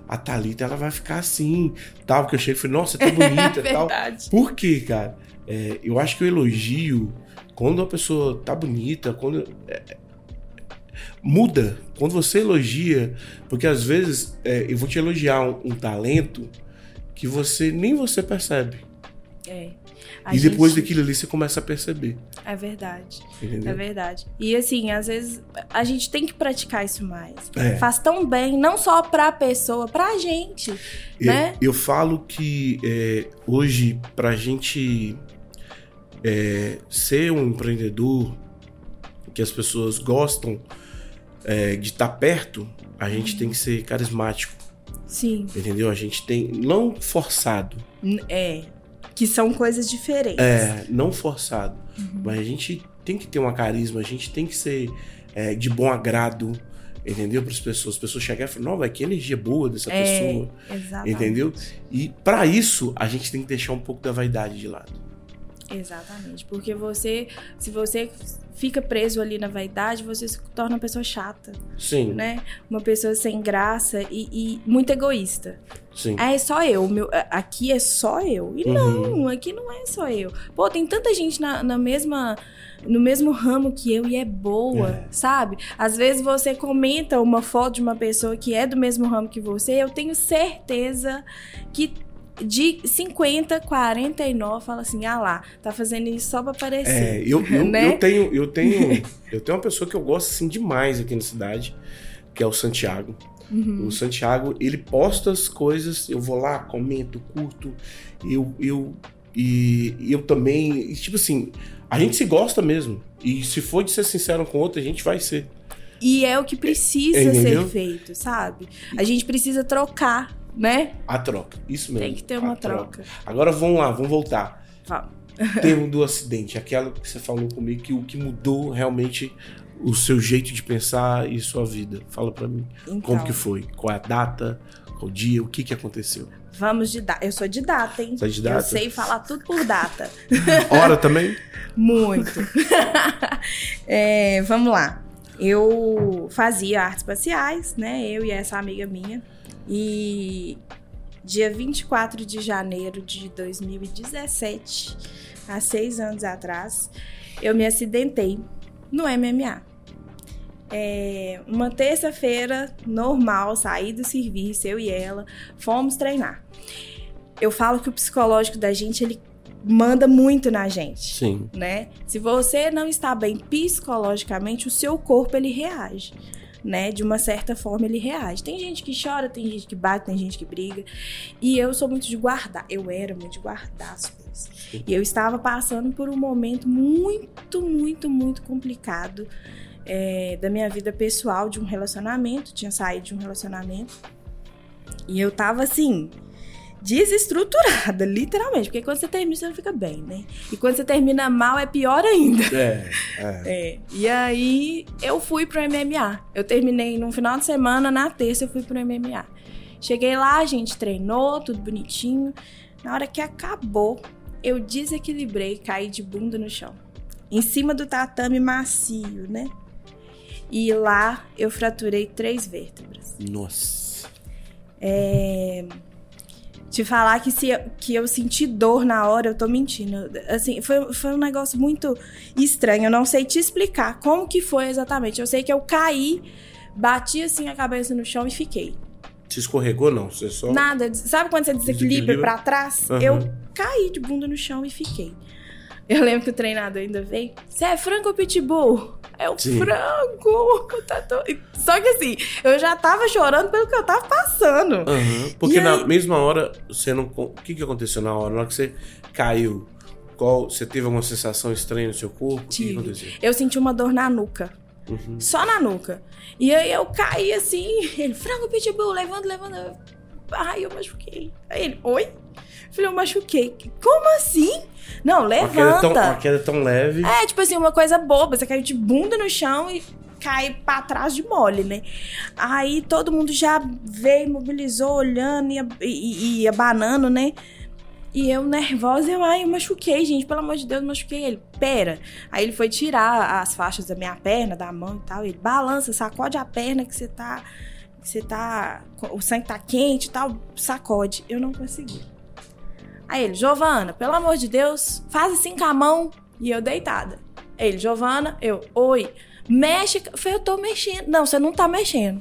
a Thalita ela vai ficar assim, tal, porque eu cheguei e falei, nossa, tá bonita, e tal. Por quê, cara? É, eu acho que o elogio, quando a pessoa tá bonita, quando é, é, muda, quando você elogia, porque às vezes é, eu vou te elogiar um, um talento que você nem você percebe. É. A e depois gente- daquilo ali você começa a perceber. É verdade. Entendeu? É verdade. E assim, às vezes a gente tem que praticar isso mais. É. Faz tão bem, não só pra pessoa, pra gente. Eu, né? eu falo que é, hoje, pra gente é, ser um empreendedor, que as pessoas gostam é, de estar perto, a gente tem que ser carismático, Sim. entendeu? A gente tem. Não forçado. É. Que são coisas diferentes. É, não forçado. Uhum. Mas a gente tem que ter uma carisma, a gente tem que ser é, de bom agrado, entendeu? Para as pessoas. As pessoas chegarem e falar, não, vai que energia boa dessa É, pessoa. Exatamente. Entendeu? E para isso, a gente tem que deixar um pouco da vaidade de lado. Exatamente. Porque você, se você fica preso ali na vaidade, você se torna uma pessoa chata, Sim, né? Uma pessoa sem graça e, e muito egoísta. sim. Ah, é só eu. Meu, aqui é só eu. E Uhum. não, aqui não é só eu. Pô, tem tanta gente na, na mesma. No mesmo ramo que eu e é boa, É. sabe? Às vezes você comenta uma foto de uma pessoa que é do mesmo ramo que você, eu tenho certeza que de 50, 49 fala assim: ah lá, tá fazendo isso só pra É, aparecer. eu, eu, né? eu tenho, eu tenho, eu tenho uma pessoa que eu gosto assim demais aqui na cidade, que é o Santiago. Uhum. O Santiago, ele posta as coisas, eu vou lá, comento, curto, eu, eu e eu também, e, tipo assim, a gente se gosta mesmo. E se for de ser sincero um com o outro, a gente vai ser. E é o que precisa Entendeu? ser feito, sabe? A gente precisa trocar, né? A troca. Isso mesmo. Tem que ter uma troca. Agora vamos lá, vamos voltar. Vamos. termo do acidente, aquela que você falou comigo que o que mudou realmente o seu jeito de pensar e sua vida. Fala pra mim, Então, como que foi? Qual é a data? Qual o dia? O que que aconteceu? Vamos de data. Eu sou de data, hein? Você é de Eu data? sei falar tudo por data. Hora também? Muito. É, vamos lá. Eu fazia artes espaciais, né? Eu e essa amiga minha. E dia 24 de janeiro de 2017, há seis anos atrás, eu me acidentei no MMA. É, uma terça-feira normal, saí do serviço, eu e ela, fomos treinar. Eu falo que o psicológico da gente, ele manda muito na gente Sim. né? Se você não está bem psicologicamente, o seu corpo ele reage, né? De uma certa forma ele reage. Tem gente que chora, tem gente que bate, tem gente que briga. E eu sou muito de guardar. Eu era muito de guardar as coisas. E eu estava passando por um momento muito, muito, muito complicado é, da minha vida pessoal, de um relacionamento. Tinha saído de um relacionamento. E eu tava assim, desestruturada, literalmente. Porque quando você termina, você não fica bem, né? E quando você termina mal, é pior ainda. É, é. É. E aí, eu fui pro MMA. Eu terminei num final de semana, na terça eu fui pro MMA. Cheguei lá, a gente treinou, tudo bonitinho. Na hora que acabou, eu desequilibrei, caí de bunda no chão. Em cima do tatame macio, né? E lá eu fraturei três vértebras. Nossa. Te falar que, se eu, que eu senti dor na hora, eu tô mentindo. Assim, foi, foi um negócio muito estranho. Eu não sei te explicar como que foi exatamente. Eu sei que eu caí, bati assim a cabeça no chão e fiquei. Você escorregou, não? Você só. Nada. Sabe quando você desequilibra Desequilibra. pra trás? Aham. Eu caí de bunda no chão e fiquei. Eu lembro que o treinador ainda veio. Você é frango ou pitbull? É o Sim. frango. Tá to- Só que assim, eu já tava chorando pelo que eu tava passando. Aham. Porque E na aí? mesma hora, você não. O que que aconteceu na hora? Na hora que você caiu, qual... você teve alguma sensação estranha no seu corpo? O que Tive. aconteceu? Eu senti uma dor na nuca. Uhum. Só na nuca. E aí eu caí assim, ele, frango pitbull, levanta, levanta. Ai, eu machuquei. Aí ele, oi? Eu Falei, eu machuquei. Como assim? Não, Uma queda, levanta. tão, uma queda tão leve. É, tipo assim, uma coisa boba. Você caiu de bunda no chão e cai pra trás de mole, né? Aí todo mundo já veio, mobilizou, olhando e, e, e, abanando, né? E eu nervosa, eu, ai, eu machuquei, gente, pelo amor de Deus, eu machuquei ele. Pera. Aí ele foi tirar as faixas da minha perna, da mão e tal. Ele balança, sacode a perna que você tá. Você tá. O sangue tá quente e tal. Sacode. Eu não consegui. Aí ele, Giovana, pelo amor de Deus, faz assim com a mão. E eu deitada. Ele, Giovana, eu, oi. Mexe. Eu falei, eu tô mexendo. Não, você não tá mexendo.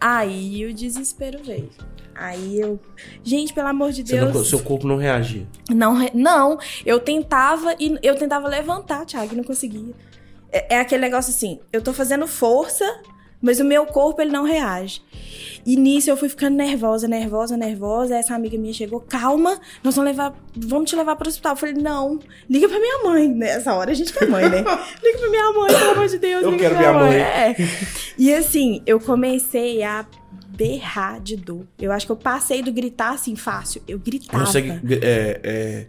Aí o desespero veio. Aí eu. Gente, pelo amor de Deus. não- seu corpo não reagia. Não, não, eu tentava e eu tentava levantar, Thiago, e não conseguia. É, é aquele negócio assim, eu tô fazendo força, mas o meu corpo ele não reage. E nisso eu fui ficando nervosa, nervosa, nervosa. Essa amiga minha chegou, calma, nós vamos levar, vamos te levar pro hospital. Eu falei, não, liga pra minha mãe. Nessa hora a gente quer mãe, né? liga pra minha mãe, pelo amor de Deus. Eu liga quero pra minha mãe. É. E assim, eu comecei a berrar de dor. Eu acho que eu passei do gritar assim fácil. Eu gritava. Você, é, é,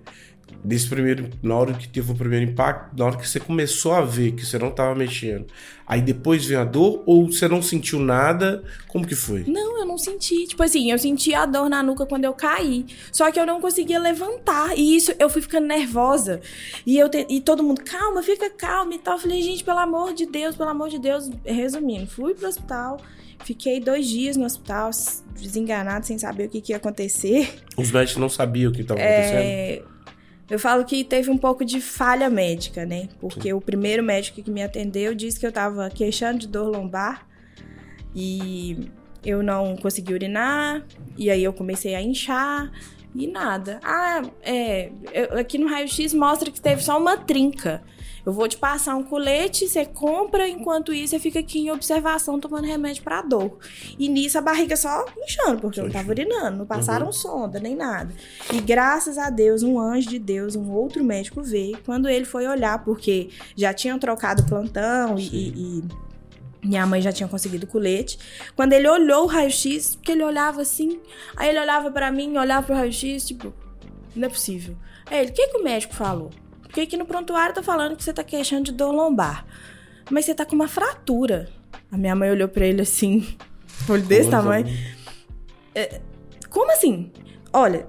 nesse primeiro, na hora que teve o primeiro impacto, na hora que você começou a ver que você não tava mexendo, aí depois veio a dor ou você não sentiu nada? Como que foi? Não, eu não senti. Tipo assim, eu senti a dor na nuca quando eu caí. Só que eu não conseguia levantar. E isso, eu fui ficando nervosa. E, eu te- e todo mundo, calma, fica calma e tal. Eu falei, gente, pelo amor de Deus, pelo amor de Deus. Resumindo, fui pro hospital. Fiquei dois dias no hospital, desenganado, sem saber o que, que ia acontecer. Os médicos não sabiam o que estava acontecendo? Eu falo que teve um pouco de falha médica, né? Porque o primeiro médico que me atendeu disse que eu tava queixando de dor lombar e eu não consegui urinar, e aí eu comecei a inchar e nada. Ah, é. eu- aqui no raio-x mostra que teve só uma trinca. Eu vou te passar um colete, você compra, enquanto isso você fica aqui em observação tomando remédio pra dor. E nisso a barriga só inchando, porque eu não tava urinando, não passaram sonda nem nada. E graças a Deus, um anjo de Deus, um outro médico veio. Quando ele foi olhar, porque já tinham trocado o plantão e, e- e minha mãe já tinha conseguido o colete. Quando ele olhou o raio-x, porque ele olhava assim, aí ele olhava pra mim, olhava pro raio-x, tipo, não é possível. Aí ele, o que, que o médico falou? Porque aqui no prontuário tá falando que você tá queixando de dor lombar. Mas você tá com uma fratura. A minha mãe olhou pra ele assim, olho desse tamanho. Como assim? Olha,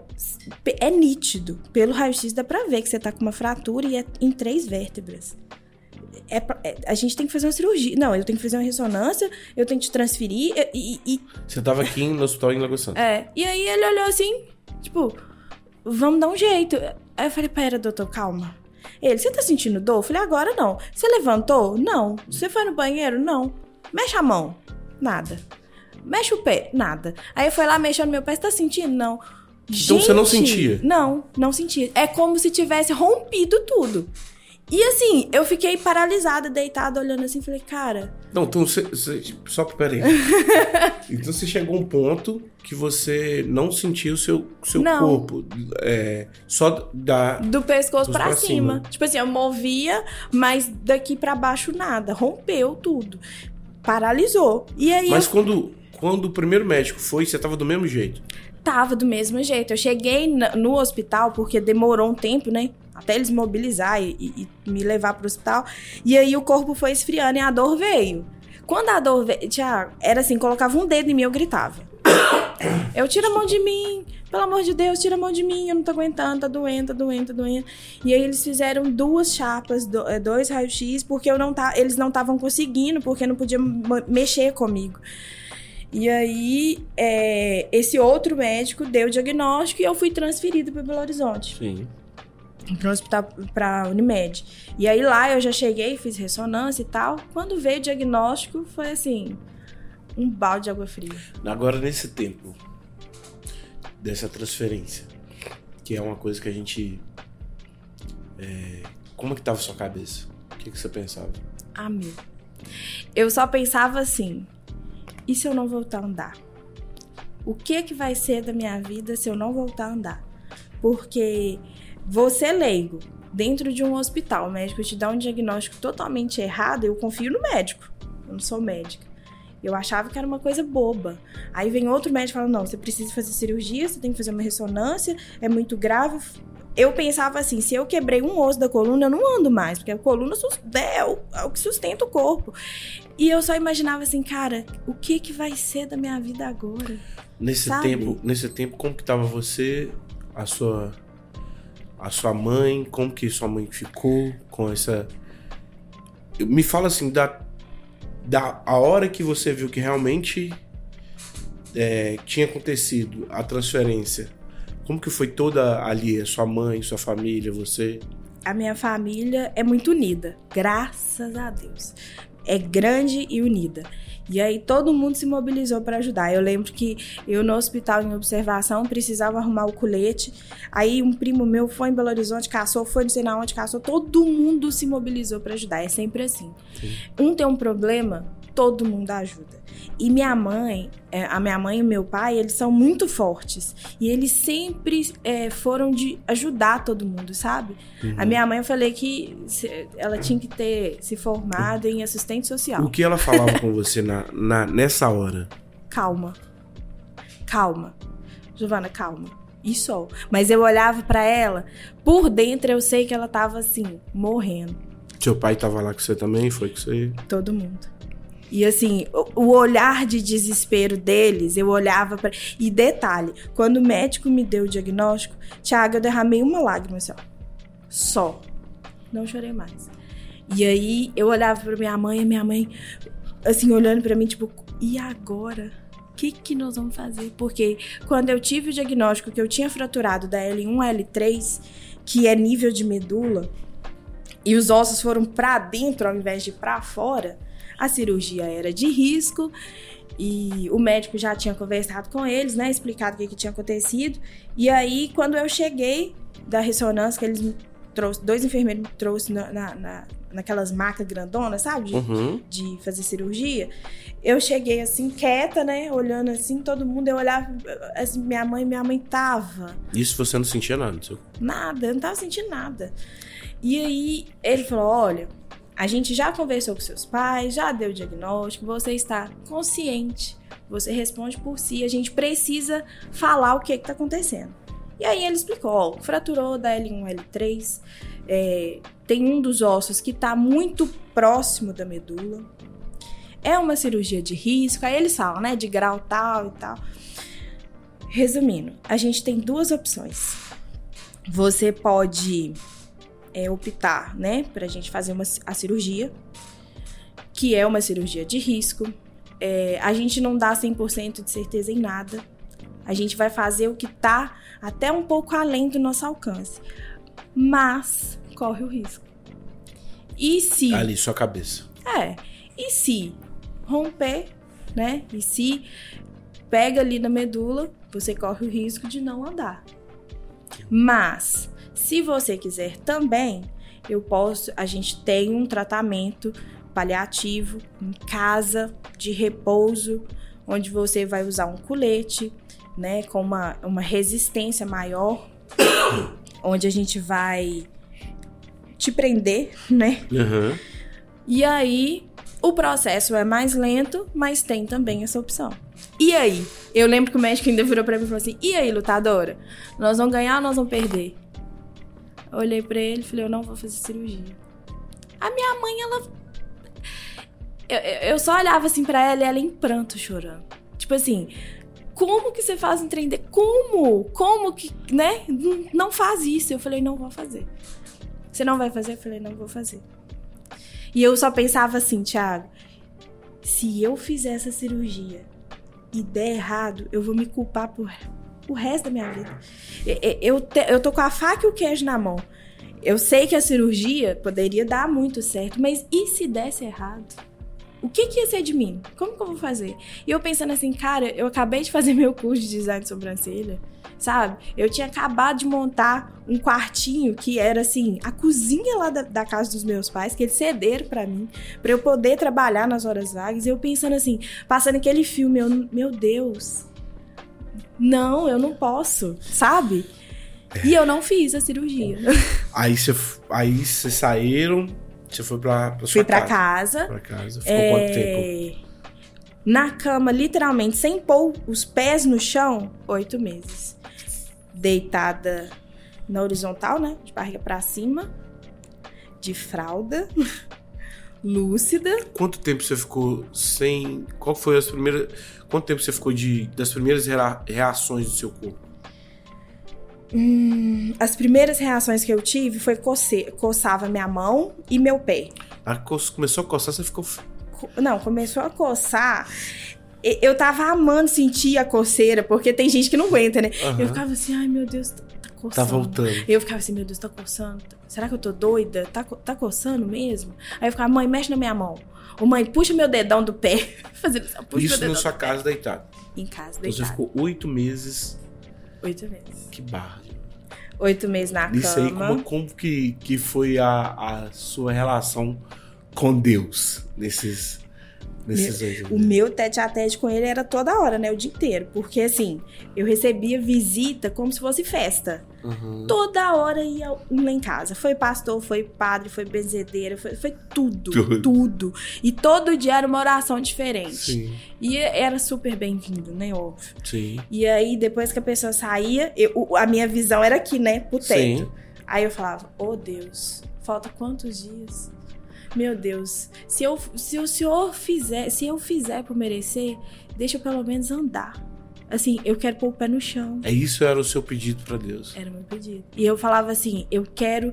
é nítido. Pelo raio-x dá pra ver que você tá com uma fratura e é em três vértebras. É é- a gente tem que fazer uma cirurgia. Não, eu tenho que fazer uma ressonância, eu tenho que te transferir e- e- e Você tava aqui no hospital em Lagoa Santa. é, e aí ele olhou assim, tipo, vamos dar um jeito. Aí eu falei, pera, doutor, calma. Ele, você tá sentindo dor? Eu falei, agora não. Você levantou? Não. Você foi no banheiro? Não. Mexe a mão? Nada. Mexe o pé? Nada. Aí eu fui lá mexendo no meu pé, você tá sentindo? Não. Então você não Gente, sentia? Não, não sentia. É como se tivesse rompido tudo. E assim, eu fiquei paralisada, deitada, olhando assim, falei, cara, Não, então você. só peraí. então você chegou a um ponto que você não sentia o seu, seu Não. corpo. É, só da. Do pescoço pra, pra cima. cima. Tipo assim, eu movia, mas daqui pra baixo nada. Rompeu tudo. Paralisou. E aí Mas eu quando, quando o primeiro médico foi, você tava do mesmo jeito. tava do mesmo jeito. Eu cheguei no hospital, porque demorou um tempo, né? Até eles mobilizar e, e- me levar pro hospital. E aí o corpo foi esfriando e a dor veio. Quando a dor veio, era assim, colocava um dedo em mim, eu gritava. Eu tira a mão de mim, pelo amor de Deus, tira a mão de mim, eu não tô aguentando, tá doendo, tá doendo, tá doendo. E aí eles fizeram duas chapas, eh, dois raios-x, porque eu não tá, eles não estavam conseguindo, porque não podiam mexer comigo. E aí, é, esse outro médico deu o diagnóstico e eu fui transferida para Belo Horizonte, Sim. Para o hospital, para Unimed. E aí lá eu já cheguei, fiz ressonância e tal. Quando veio o diagnóstico, foi assim, um balde de água fria. Agora, nesse tempo dessa transferência, que é uma coisa que a gente. é, como que tava a sua cabeça? O que, que você pensava? Ah, meu. Eu só pensava assim: e se eu não voltar a andar? O que que vai ser da minha vida se eu não voltar a andar? Porque você leigo dentro de um hospital, o médico te dá um diagnóstico totalmente errado, eu confio no médico. Eu não sou médica. Eu achava que era uma coisa boba. Aí vem outro médico falando: não, você precisa fazer cirurgia, você tem que fazer uma ressonância, é muito grave. Eu pensava assim: se eu quebrei um osso da coluna, eu não ando mais, porque a coluna sus- é o, é o que sustenta o corpo. E eu só imaginava assim, cara, o que que vai ser da minha vida agora? Nesse Sabe? tempo, nesse tempo, como que tava você, a sua a sua mãe, como que sua mãe ficou com essa Me fala assim, da da a hora que você viu que realmente é, tinha acontecido a transferência. Como que foi toda ali, a sua mãe, sua família, você? A minha família é muito unida, graças a Deus. é grande e unida. E aí todo mundo se mobilizou para ajudar. Eu lembro que eu no hospital em observação precisava arrumar o colete. Aí um primo meu foi em Belo Horizonte, caçou, foi não sei na onde, caçou. Todo mundo se mobilizou para ajudar. É sempre assim. Sim. Um tem um problema, todo mundo ajuda. E minha mãe, é, a minha mãe e meu pai, eles são muito fortes. E eles sempre é, foram de ajudar todo mundo, sabe? Uhum. A minha mãe, eu falei que ela tinha que ter se formado em assistente social. O que ela falava com você na, na, nessa hora? Calma. Calma. Giovana, calma. E só. Mas eu olhava para ela, por dentro eu sei que ela tava assim, morrendo. Seu pai tava lá com você também? Foi com você? Todo mundo. E assim, o olhar de desespero deles, eu olhava para. E detalhe, quando o médico me deu o diagnóstico, Tiago, eu derramei uma lágrima assim, ó. Só. Não chorei mais. E aí eu olhava para minha mãe e minha mãe, assim, olhando para mim, tipo, e agora? O que, que nós vamos fazer? Porque quando eu tive o diagnóstico que eu tinha fraturado da L1 L3, que é nível de medula, e os ossos foram para dentro ao invés de para fora, a cirurgia era de risco e o médico já tinha conversado com eles, né, explicado o que, que tinha acontecido. E aí, quando eu cheguei da ressonância, que eles me trouxeram, dois enfermeiros me trouxeram na, na, naquelas macas grandonas, sabe? De, uhum. de, fazer cirurgia. Eu cheguei assim, quieta, né? Olhando assim, todo mundo, eu olhava, assim, minha mãe, minha mãe tava. Isso você não sentia nada, seu? Nada, eu não tava sentindo nada. E aí ele falou: olha, a gente já conversou com seus pais, já deu o diagnóstico, você está consciente, você responde por si, a gente precisa falar o que está acontecendo. E aí ele explicou, ó, fraturou da L1 L3, é, tem um dos ossos que está muito próximo da medula, é uma cirurgia de risco, aí eles falam, né, de grau tal e tal. Resumindo, a gente tem duas opções. Você pode é, optar, né, para a gente fazer uma, a cirurgia, que é uma cirurgia de risco. É, a gente não dá 100% de certeza em nada. A gente vai fazer o que está até um pouco além do nosso alcance. Mas corre o risco. E se. Ali, sua cabeça. É. E se romper, né? E se pega ali na medula, você corre o risco de não andar. Mas se você quiser também, eu posso, a gente tem um tratamento paliativo em casa de repouso, onde você vai usar um colete, né, com uma, uma resistência maior, onde a gente vai te prender, né? Uhum. E aí o processo é mais lento, mas tem também essa opção. E aí? Eu lembro que o médico ainda virou pra mim e falou assim: e aí, lutadora? Nós vamos ganhar ou nós vamos perder? Olhei para ele e falei, eu não vou fazer cirurgia. A minha mãe, ela. Eu, eu só olhava assim para ela e ela em pranto chorando. Tipo assim, como que você faz de... Como? Como que, né? Não faz isso. Eu falei, não vou fazer. Você não vai fazer? Eu falei, não vou fazer. E eu só pensava assim, Thiago, se eu fizer essa cirurgia e der errado, eu vou me culpar por o resto da minha vida. Eu, te, eu tô com a faca e o queijo na mão. Eu sei que a cirurgia poderia dar muito certo, mas e se desse errado? O que, que ia ser de mim? Como que eu vou fazer? E eu pensando assim, cara, eu acabei de fazer meu curso de design de sobrancelha, sabe? Eu tinha acabado de montar um quartinho que era assim, a cozinha lá da, da casa dos meus pais, que eles cederam para mim, para eu poder trabalhar nas horas vagas. E eu pensando assim, passando aquele filme, eu, meu Deus, não, eu não posso, sabe? É. E eu não fiz a cirurgia. Aí você aí cê saíram, você foi pra, pra Fui pra casa. Pra casa. Ficou é... quanto tempo? Na cama, literalmente, sem pôr os pés no chão, oito meses. Deitada na horizontal, né? De barriga pra cima. De fralda. lúcida. Quanto tempo você ficou sem. Qual foi as primeiras. Quanto tempo você ficou de das primeiras reações do seu corpo? Hum, as primeiras reações que eu tive foi coce... coçava minha mão e meu pé. A co... Começou a coçar, você ficou. Não, começou a coçar. Eu tava amando sentir a coceira, porque tem gente que não aguenta, né? Uhum. Eu ficava assim, ai meu Deus, coçando. Tá voltando. Eu ficava assim, meu Deus, tá coçando? Será que eu tô doida? Tá, tá coçando mesmo? Aí eu ficava, mãe, mexe na minha mão. Ô, mãe, puxa meu dedão do pé. Fazendo assim, puxa Isso meu dedão na sua casa deitado. em casa, Então você deitada. ficou oito meses. Oito meses. Que barra. Oito meses na Isso aí, cama. como, como que, que foi a, a sua relação com Deus nesses, nesses oito O meu tete a tete com ele era toda hora, né? O dia inteiro. Porque assim, eu recebia visita como se fosse festa. Uhum. Toda hora ia um lá em casa. Foi pastor, foi padre, foi benzedeira, foi, foi tudo, Tudo. tudo. E todo dia era uma oração diferente. Sim, E era super bem-vindo, né? Óbvio. sim. E aí, depois que a pessoa saía, eu- a minha visão era aqui, né? Pro teto. Sim. Aí eu falava, oh Deus, falta quantos dias? Meu Deus, se, eu, se o senhor fizer, se eu fizer por merecer, deixa eu pelo menos andar. Assim, eu quero pôr o pé no chão. É isso era o seu pedido pra Deus. Era o meu pedido. E eu falava assim, eu quero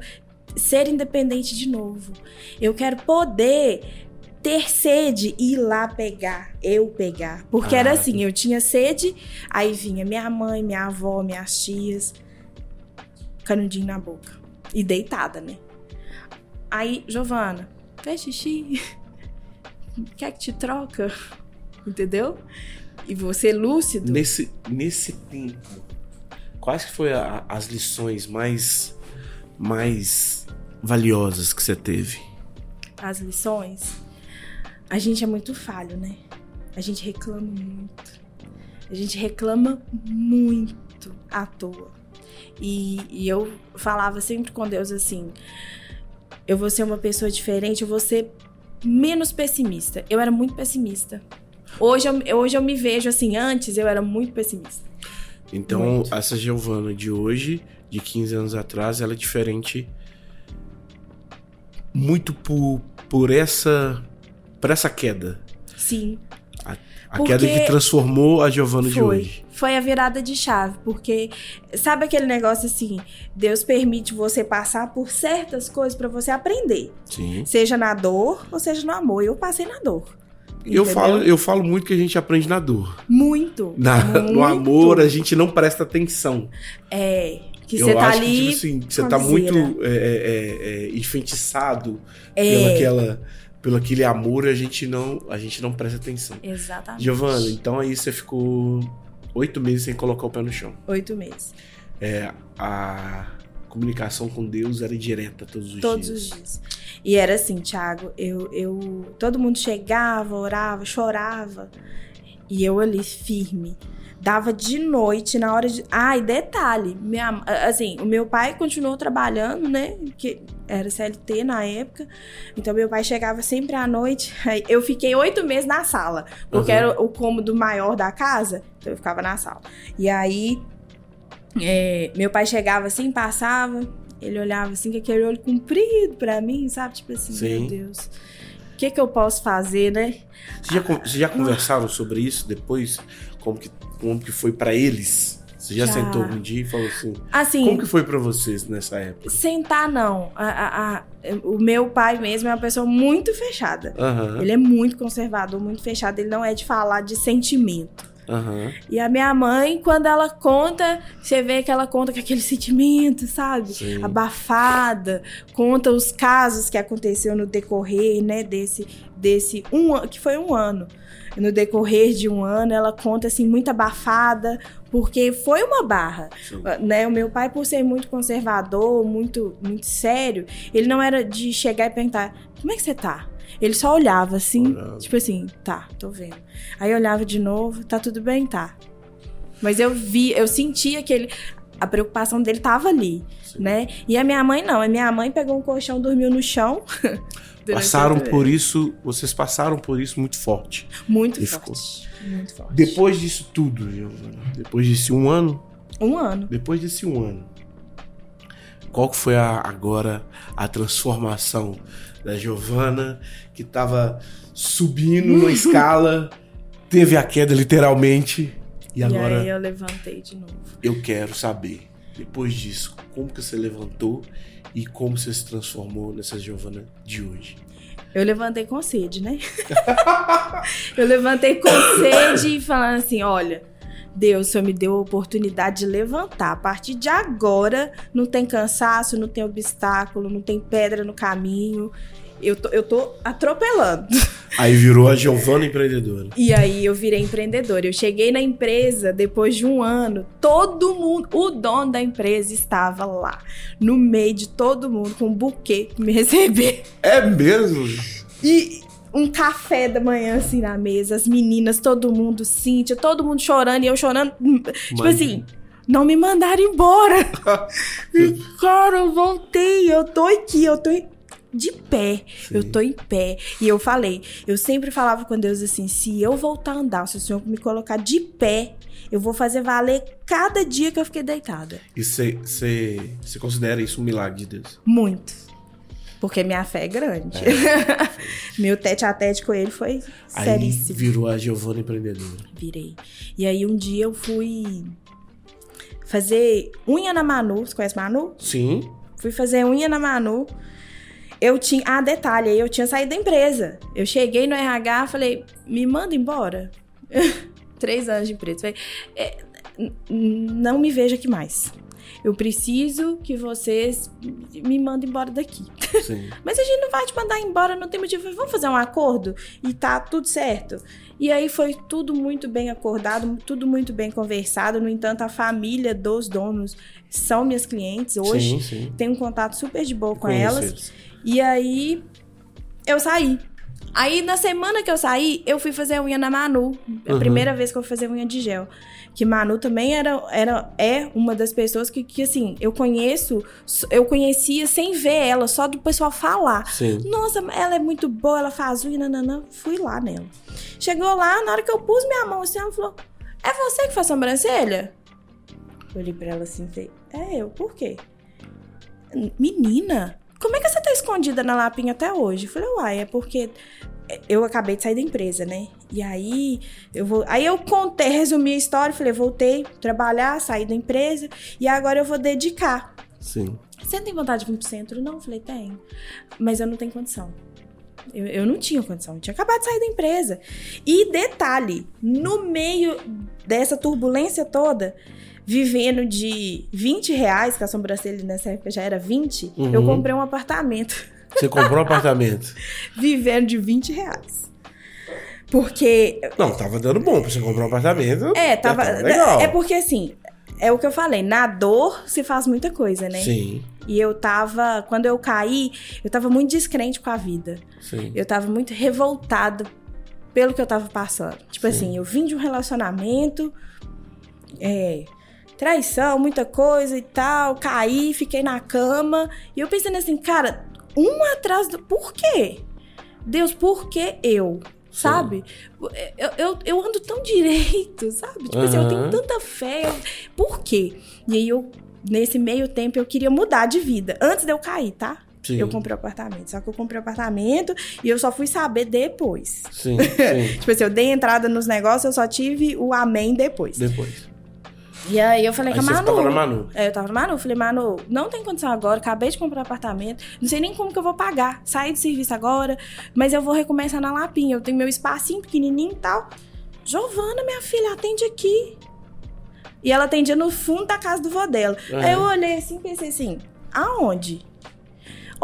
ser independente de novo. Eu quero poder ter sede e ir lá pegar, eu pegar. Porque era Ah. assim, eu tinha sede, aí vinha minha mãe, minha avó, minhas tias, canudinho na boca. E deitada, né? Aí, Giovana, fez xixi? Quer que te troca? Entendeu? E você lúcido. Nesse, nesse tempo, quais que foi a- as lições mais, mais valiosas que você teve? as lições, a gente é muito falho, né? A gente reclama muito. A gente reclama muito à toa. E, e eu falava sempre com Deus assim: eu vou ser uma pessoa diferente, eu vou ser menos pessimista. Eu era muito pessimista. Hoje eu, hoje eu me vejo assim, antes eu era muito pessimista. Então, Muito. essa Giovana de hoje, de 15 anos atrás, ela é diferente muito por, por essa por essa queda. Sim, A Porque queda que transformou a Giovana de hoje. Foi a virada de chave, porque sabe aquele negócio assim, Deus permite você passar por certas coisas pra você aprender, Sim. seja na dor ou seja no amor. Eu passei na dor. Eu falo, eu falo muito que a gente aprende na dor. muito. Na- muito. no amor, a gente não presta atenção. É, que eu você tá acho ali. que, tipo assim, você tá muito viseira. é, é, é, enfeitiçado É. aquela, pelo aquele amor, a gente não, a gente não presta atenção. Exatamente. Giovana, então aí você ficou oito meses sem colocar o pé no chão. Oito meses. É, a comunicação com Deus era direta todos os Todos dias. os dias. E era assim, Thiago, eu, eu. Todo mundo chegava, orava, chorava. E eu ali, firme. Dava de noite, na hora de. Ah, e detalhe, minha, assim, o meu pai continuou trabalhando, né? Que era CLT na época. Então, meu pai chegava sempre à noite. Eu fiquei oito meses na sala, porque Uhum. era o cômodo maior da casa. Então, eu ficava na sala. E aí, é, meu pai chegava assim, passava, ele olhava assim, com aquele olho comprido pra mim, sabe? Tipo assim, Sim. meu Deus. O que que eu posso fazer, né? Vocês já, vocês já conversaram sobre isso depois? Como que, como que foi pra eles? Você já, Já. sentou um dia e falou assim? Assim, Como que foi pra vocês nessa época? sentar não. A- a- a- o meu pai mesmo é uma pessoa muito fechada. Aham, Ele é muito conservador, muito fechado. Ele não é de falar de sentimento. aham. E a minha mãe, quando ela conta, você vê que ela conta com aquele sentimento, sabe? Sim. Abafada, conta os casos que aconteceu no decorrer, né, desse, desse um ano, que foi um ano. No decorrer de um ano, ela conta assim, muito abafada, porque foi uma barra. Sim. Né? O meu pai, por ser muito conservador, muito, muito sério, ele não era de chegar e perguntar: como é que você tá? Ele só olhava assim, Olhava. tipo assim, tá, tô vendo. Aí eu olhava de novo, tá tudo bem? Tá. Mas eu vi, eu sentia que ele. A preocupação dele tava ali, Sim. né? E a minha mãe não. A minha mãe pegou um colchão, dormiu no chão. Passaram por isso, vocês passaram por isso muito forte. Muito e forte. Muito forte. Depois disso tudo, Giovana, depois desse um ano, Um ano. depois desse um ano, qual que foi a- agora a transformação da Giovana que tava subindo numa escala, teve a queda literalmente e agora E aí eu levantei de novo. eu quero saber, depois disso, como que você levantou e como você se transformou nessa Giovana de hoje. Eu levantei com sede, né? eu levantei com sede e falando assim: olha, Deus, o Senhor me deu a oportunidade de levantar. A partir de agora, não tem cansaço, não tem obstáculo, não tem pedra no caminho. Eu tô, eu tô atropelando. Aí virou a Giovana empreendedora. E aí eu virei empreendedora. Eu cheguei na empresa depois de um ano. Todo mundo, o dono da empresa estava lá, no meio de todo mundo, com um buquê me receber. É mesmo? E um café da manhã, assim, na mesa, as meninas, todo mundo, Cíntia, todo mundo chorando e eu chorando. Tipo assim, não me mandaram embora. e, cara, eu voltei, eu tô aqui, eu tô de pé, Sim. eu tô em pé. E eu falei, eu sempre falava com Deus assim: se eu voltar a andar, se o Senhor me colocar de pé, eu vou fazer valer cada dia que eu fiquei deitada. E você considera isso um milagre de Deus? Muito. Porque minha fé é grande. Meu tete a tete com ele foi Aí seríssimo. virou a Giovana empreendedora. Virei. E aí um dia eu fui fazer unha na Manu. Você conhece Manu? Sim. Fui fazer unha na Manu. Eu tinha. Ah, detalhe, eu tinha saído da empresa. Eu cheguei no RH falei, me manda embora. Três anos de empresa. Falei, "É, não me veja aqui mais. Eu preciso que vocês me mandem embora daqui. Sim. Mas a gente não vai te mandar embora, não tem motivo. Vamos fazer um acordo e tá tudo certo. E aí foi tudo muito bem acordado, tudo muito bem conversado. No entanto, a família dos donos são minhas clientes hoje. Sim, sim. Tenho um contato super de boa com Conheço elas. eles. E aí eu saí. Aí na semana que eu saí, eu fui fazer unha na Manu. É a Uhum. primeira vez que eu fui fazer unha de gel. Que Manu também era, era é uma das pessoas que, que assim, eu conheço, eu conhecia sem ver ela, só do pessoal falar. Sim. Nossa, ela é muito boa, ela faz unha, nananã. Fui lá nela. Chegou lá, na hora que eu pus minha mão assim, ela falou: É você que faz sobrancelha? Eu olhei pra ela assim e falei: É eu, por quê? Menina, como é que você tá escondida na lapinha até hoje? Eu falei, uai, é porque eu acabei de sair da empresa, né? E aí eu vou. Aí eu contei, resumi a história, falei, voltei trabalhar, saí da empresa e agora eu vou dedicar. Sim. Você não tem vontade de vir pro centro? Não, eu falei, tenho. Mas eu não tenho condição. Eu, eu não tinha condição, eu tinha acabado de sair da empresa. E detalhe, no meio dessa turbulência toda, vivendo de 20 reais, que a sobrancelha nessa época já era 20, eu Uhum. comprei um apartamento. Você comprou um apartamento. Vivendo de 20 reais. Porque Não, tava dando bom pra você comprar um apartamento. É, tava. legal. É porque assim, é o que eu falei, na dor se faz muita coisa, né? Sim, E eu tava. Quando eu caí, eu tava muito descrente com a vida. sim. Eu tava muito revoltada pelo que eu tava passando. Tipo Sim. assim, eu vim de um relacionamento. É. Traição, muita coisa e tal. Caí, fiquei na cama. E eu pensando assim, cara, um atrás do. Por quê? Deus, por que eu? Sabe? Eu, eu, eu ando tão direito, sabe? Tipo assim, eu tenho tanta fé. Por quê? E aí eu, nesse meio tempo, eu queria mudar de vida. Antes de eu cair, tá? Sim. Eu comprei o apartamento. Só que eu comprei o apartamento e eu só fui saber depois. Sim, sim. Tipo assim, eu dei entrada nos negócios, eu só tive o amém depois. Depois. E aí eu falei Aí com a você Manu. ficava na Manu. É, eu tava na Manu, eu falei, Manu, não tem condição agora, acabei de comprar um apartamento, não sei nem como que eu vou pagar. Saí do serviço agora, mas eu vou recomeçar na Lapinha. Eu tenho meu espacinho pequenininho e tal. Giovana, minha filha, atende aqui. E ela atendia no fundo da casa do vô dela. Uhum. Aí eu olhei assim e pensei assim, aonde?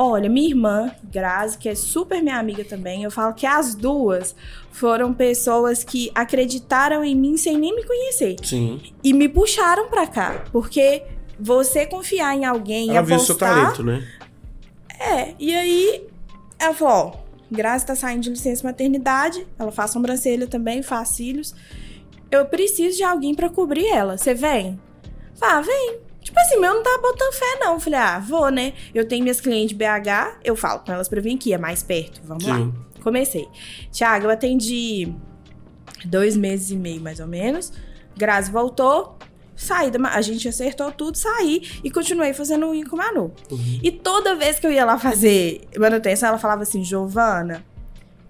Olha, minha irmã, Grazi, que é super minha amiga também, eu falo que as duas foram pessoas que acreditaram em mim sem nem me conhecer Sim. e me puxaram pra cá, porque você confiar em alguém e Ela viu o seu apostar, talento, né? é. E aí ela falou, ó, Grazi tá saindo de licença maternidade, ela faz sobrancelha também, faz cílios. Eu preciso de alguém pra cobrir ela. Você vem? Fala, ah, vem. Tipo assim, meu não tá botando fé, não. Falei, ah, vou, né? Eu tenho minhas clientes BH, eu falo com elas pra vir aqui, é mais perto. Vamos lá. Sim. Comecei. Tiago, eu atendi dois meses e meio, mais ou menos. Grazi voltou. Saí da, a gente acertou tudo, saí e continuei fazendo unha com a Manu. Uhum. E toda vez que eu ia lá fazer manutenção, ela falava assim: Giovana,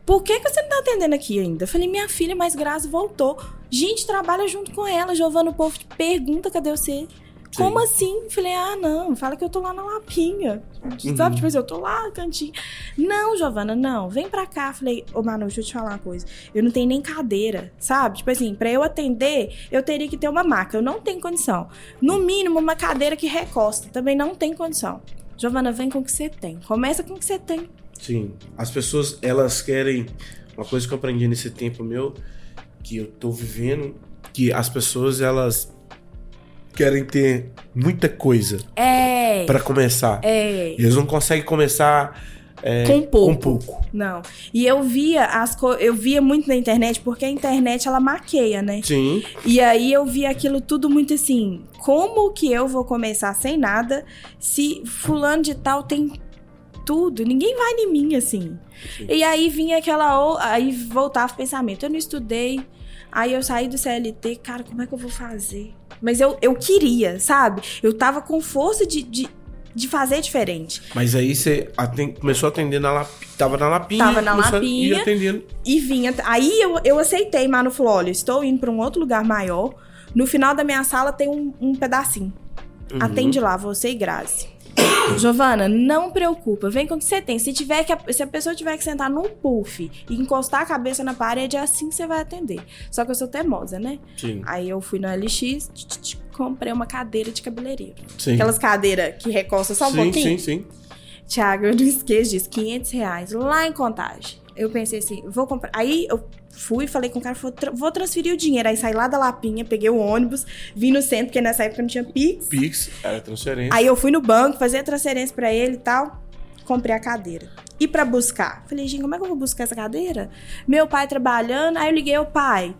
por que, que você não tá atendendo aqui ainda? Eu falei: minha filha, mas Grazi voltou. Gente, trabalha junto com ela. Giovana, o povo te pergunta cadê você. Sim. Como assim? Falei, ah, não, fala que eu tô lá na Lapinha. Uhum. Sabe, tipo assim, eu tô lá no cantinho. Não, Giovana, não, vem pra cá. Falei, ô Manu, deixa eu te falar uma coisa. Eu não tenho nem cadeira, sabe? Tipo assim, pra eu atender, eu teria que ter uma maca. Eu não tenho condição. No mínimo, uma cadeira que recosta. Também não tem condição. Giovana, vem com o que você tem. Começa com o que você tem. Sim. As pessoas, elas querem. Uma coisa que eu aprendi nesse tempo meu, que eu tô vivendo, que as pessoas, elas querem ter muita coisa É. pra começar. É. Eles não conseguem começar é, Com pouco. com pouco. Não. E eu via as co... eu via muito na internet, porque a internet ela maqueia, né? Sim. E aí eu vi aquilo tudo muito assim, como que eu vou começar sem nada se fulano de tal tem tudo? Ninguém vai em mim assim. Sim. E aí vinha aquela aí voltava o pensamento, eu não estudei. Aí eu saí do CLT, cara, como é que eu vou fazer? Mas eu, eu queria, sabe? Eu tava com força de, de, de fazer diferente. Mas aí você aten- começou a atender na Lapinha. Tava na Lapinha. Tava na Lapinha. ir atendendo. E vinha. Aí eu, eu aceitei, Manu falou: olha, estou indo para um outro lugar maior. No final da minha sala tem um, um pedacinho. Uhum. Atende lá, você e Grazi. Giovana, não preocupa, vem com o que você tem. Se, tiver que, se a pessoa tiver que sentar num puff e encostar a cabeça na parede, é assim que você vai atender. Só que eu sou teimosa, né? Sim. Aí eu fui no LX, comprei uma cadeira de cabeleireiro. Sim. Aquelas cadeiras que recosta só um sim, pouquinho. sim, sim. Tiago, eu não esqueço disso, 500 reais, lá em Contagem. Eu pensei assim, vou comprar. Aí eu fui, falei com o cara, falou, "Tra- vou transferir o dinheiro. Aí saí lá da Lapinha, peguei o ônibus, vim no centro, porque nessa época não tinha Pix. Pix, era transferência. Aí eu fui no banco, fazer a transferência pra ele e tal, comprei a cadeira. E pra buscar? Falei, gente, como é que eu vou buscar essa cadeira? Meu pai trabalhando, aí eu liguei ao pai.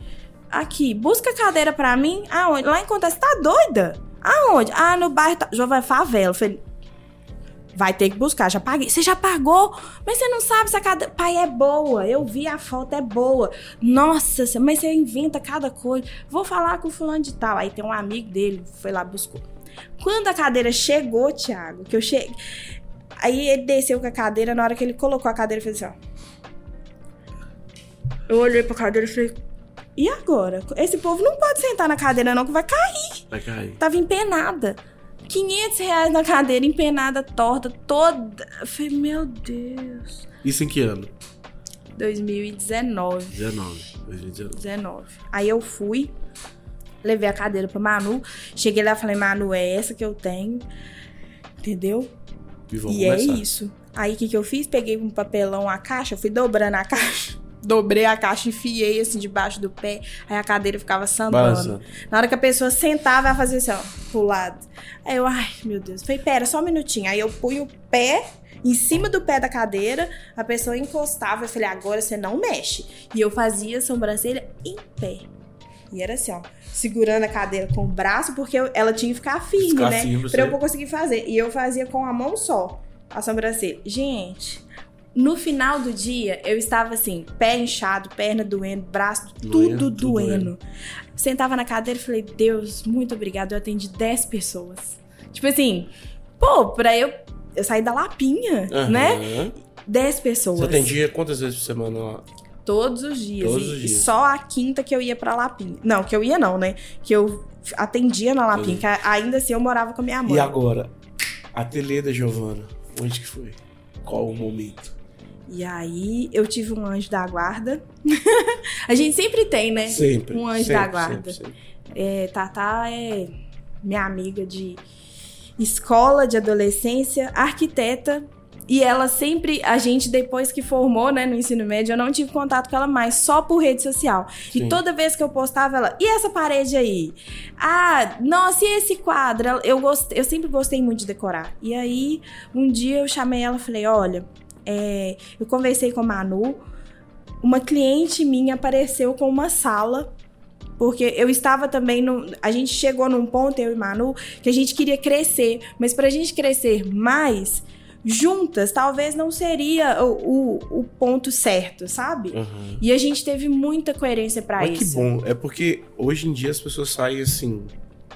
Aqui, busca a cadeira pra mim. Aonde? Lá em você tá doida? Aonde? Ah, no bairro. Tá... Jovem Favela. Falei, vai ter que buscar, já paguei. Você já pagou? Mas você não sabe se a cadeira. Pai, é boa. Eu vi a foto, é boa. Nossa, mas você inventa cada coisa. Vou falar com o fulano de tal. Aí tem um amigo dele, foi lá, buscou. Quando a cadeira chegou, Thiago, que eu cheguei. Aí ele desceu com a cadeira, na hora que ele colocou a cadeira, fez assim, ó. Eu olhei pra cadeira e falei, e agora? Esse povo não pode sentar na cadeira, não, que vai cair. Vai cair. Tava empenada. 500 reais na cadeira, empenada, torta, toda. Eu falei, meu Deus. Isso em que ano? 2019. 19. 2019. 19. Aí eu fui, levei a cadeira pra Manu. Cheguei lá e falei, Manu, é essa que eu tenho. Entendeu? E vamos e é isso. Aí o que, que eu fiz? Peguei um papelão, a caixa, fui dobrando a caixa. Dobrei a caixa, enfiei assim debaixo do pé. Aí a cadeira ficava sambando. Na hora que a pessoa sentava, ela fazia assim, ó, pro lado. Aí eu, ai, meu Deus. Falei, pera, só um minutinho. Aí eu pus o pé em cima do pé da cadeira, a pessoa encostava. Eu falei, agora você não mexe. E eu fazia a sobrancelha em pé. E era assim, ó, segurando a cadeira com o braço, porque eu- ela tinha que ficar firme, Ficar né? firme, pra eu conseguir fazer. E eu fazia com a mão só a sobrancelha. Gente, no final do dia, eu estava assim, pé inchado, perna doendo, braço, Doendo, tudo tudo doendo. Sentava na cadeira e falei, Deus, muito obrigado. Eu atendi 10 pessoas. Tipo assim, pô, pra eu. Eu saí da lapinha, Aham. né? 10 pessoas. Você atendia quantas vezes por semana lá? Todos os dias. Todos e, os dias. só a quinta que eu ia pra Lapinha. Não, que eu ia não, né? Que eu atendia na Lapinha, Entendi. que ainda assim eu morava com a minha mãe. E agora? Ateliê da Giovana. Onde que foi? Qual o momento? E aí eu tive um anjo da guarda. a gente sempre tem, né? Sempre. Um anjo sempre, da guarda. sempre, sempre. É, Tatá é minha amiga de escola, de adolescência, arquiteta. E ela sempre, a gente depois que formou, né, no ensino médio, eu não tive contato com ela mais, só por rede social. Sim. E toda vez que eu postava ela, e essa parede aí? Ah, nossa, e esse quadro? Eu, gostei, eu sempre gostei muito de decorar. E aí, um dia eu chamei ela e falei, olha, é, eu conversei com a Manu, uma cliente minha apareceu com uma sala porque eu estava também no. A gente chegou num ponto, eu e Manu, que a gente queria crescer. Mas pra gente crescer mais, juntas, talvez não seria o, o, o ponto certo, sabe? Aham. E a gente teve muita coerência pra Mas que isso. bom. É porque hoje em dia as pessoas saem assim.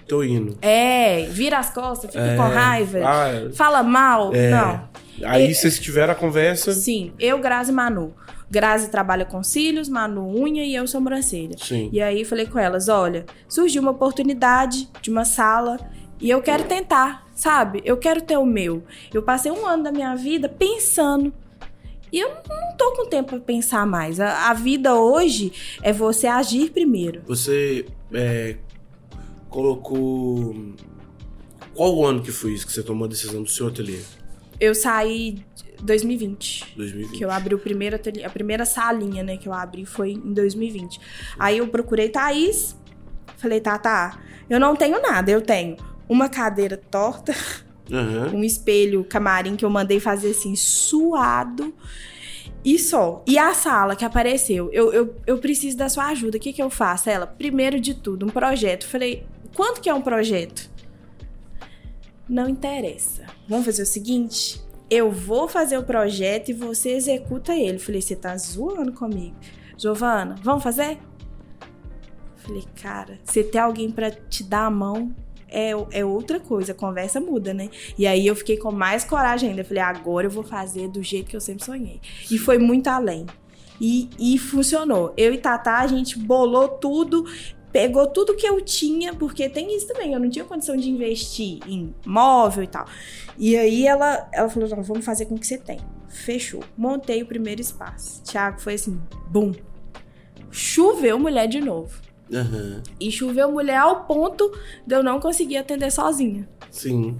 Tô indo. É, vira as costas, fica É, com raiva, Ah, fala mal. É. Não. aí vocês tiveram a conversa. Sim, eu, Grazi e Manu. Grazi trabalha com cílios, Manu unha e eu sobrancelha. Sim. E aí falei com elas, olha, surgiu uma oportunidade de uma sala E eu quero tentar, sabe? Eu quero ter o meu. Eu passei um ano da minha vida pensando. E eu não tô com tempo pra pensar mais. A, a vida hoje é você agir primeiro. Você é, colocou. Qual o ano que foi isso que você tomou a decisão do seu ateliê? Eu saí 2020. 2020. Que eu abri o primeiro ateliê, a primeira salinha, né, que eu abri foi em 2020. Aí eu procurei Thaís, falei, tá, tá, eu não tenho nada, eu tenho uma cadeira torta, Aham. um espelho camarim que eu mandei fazer assim, suado. E só. E a sala que apareceu, eu, eu, eu preciso da sua ajuda. O que, que eu faço? Ela, primeiro de tudo, um projeto. Falei, quanto que é um projeto? Não interessa. Vamos fazer o seguinte: eu vou fazer o projeto e você executa ele. Falei, você tá zoando comigo. Giovana, vamos fazer? Falei, cara, você ter alguém pra te dar a mão é, é outra coisa, a conversa muda, né? E aí eu fiquei com mais coragem ainda. Falei, agora eu vou fazer do jeito que eu sempre sonhei. E foi muito além. E, e funcionou. Eu e Tatá, a gente bolou tudo, pegou tudo que eu tinha, porque tem isso também, eu não tinha condição de investir em móvel e tal. E aí ela, ela falou: não, vamos fazer com o que você tem. Fechou. Montei o primeiro espaço. Tiago foi assim, bum. Choveu mulher de novo. Aham. E choveu mulher ao ponto de eu não conseguir atender sozinha. Sim.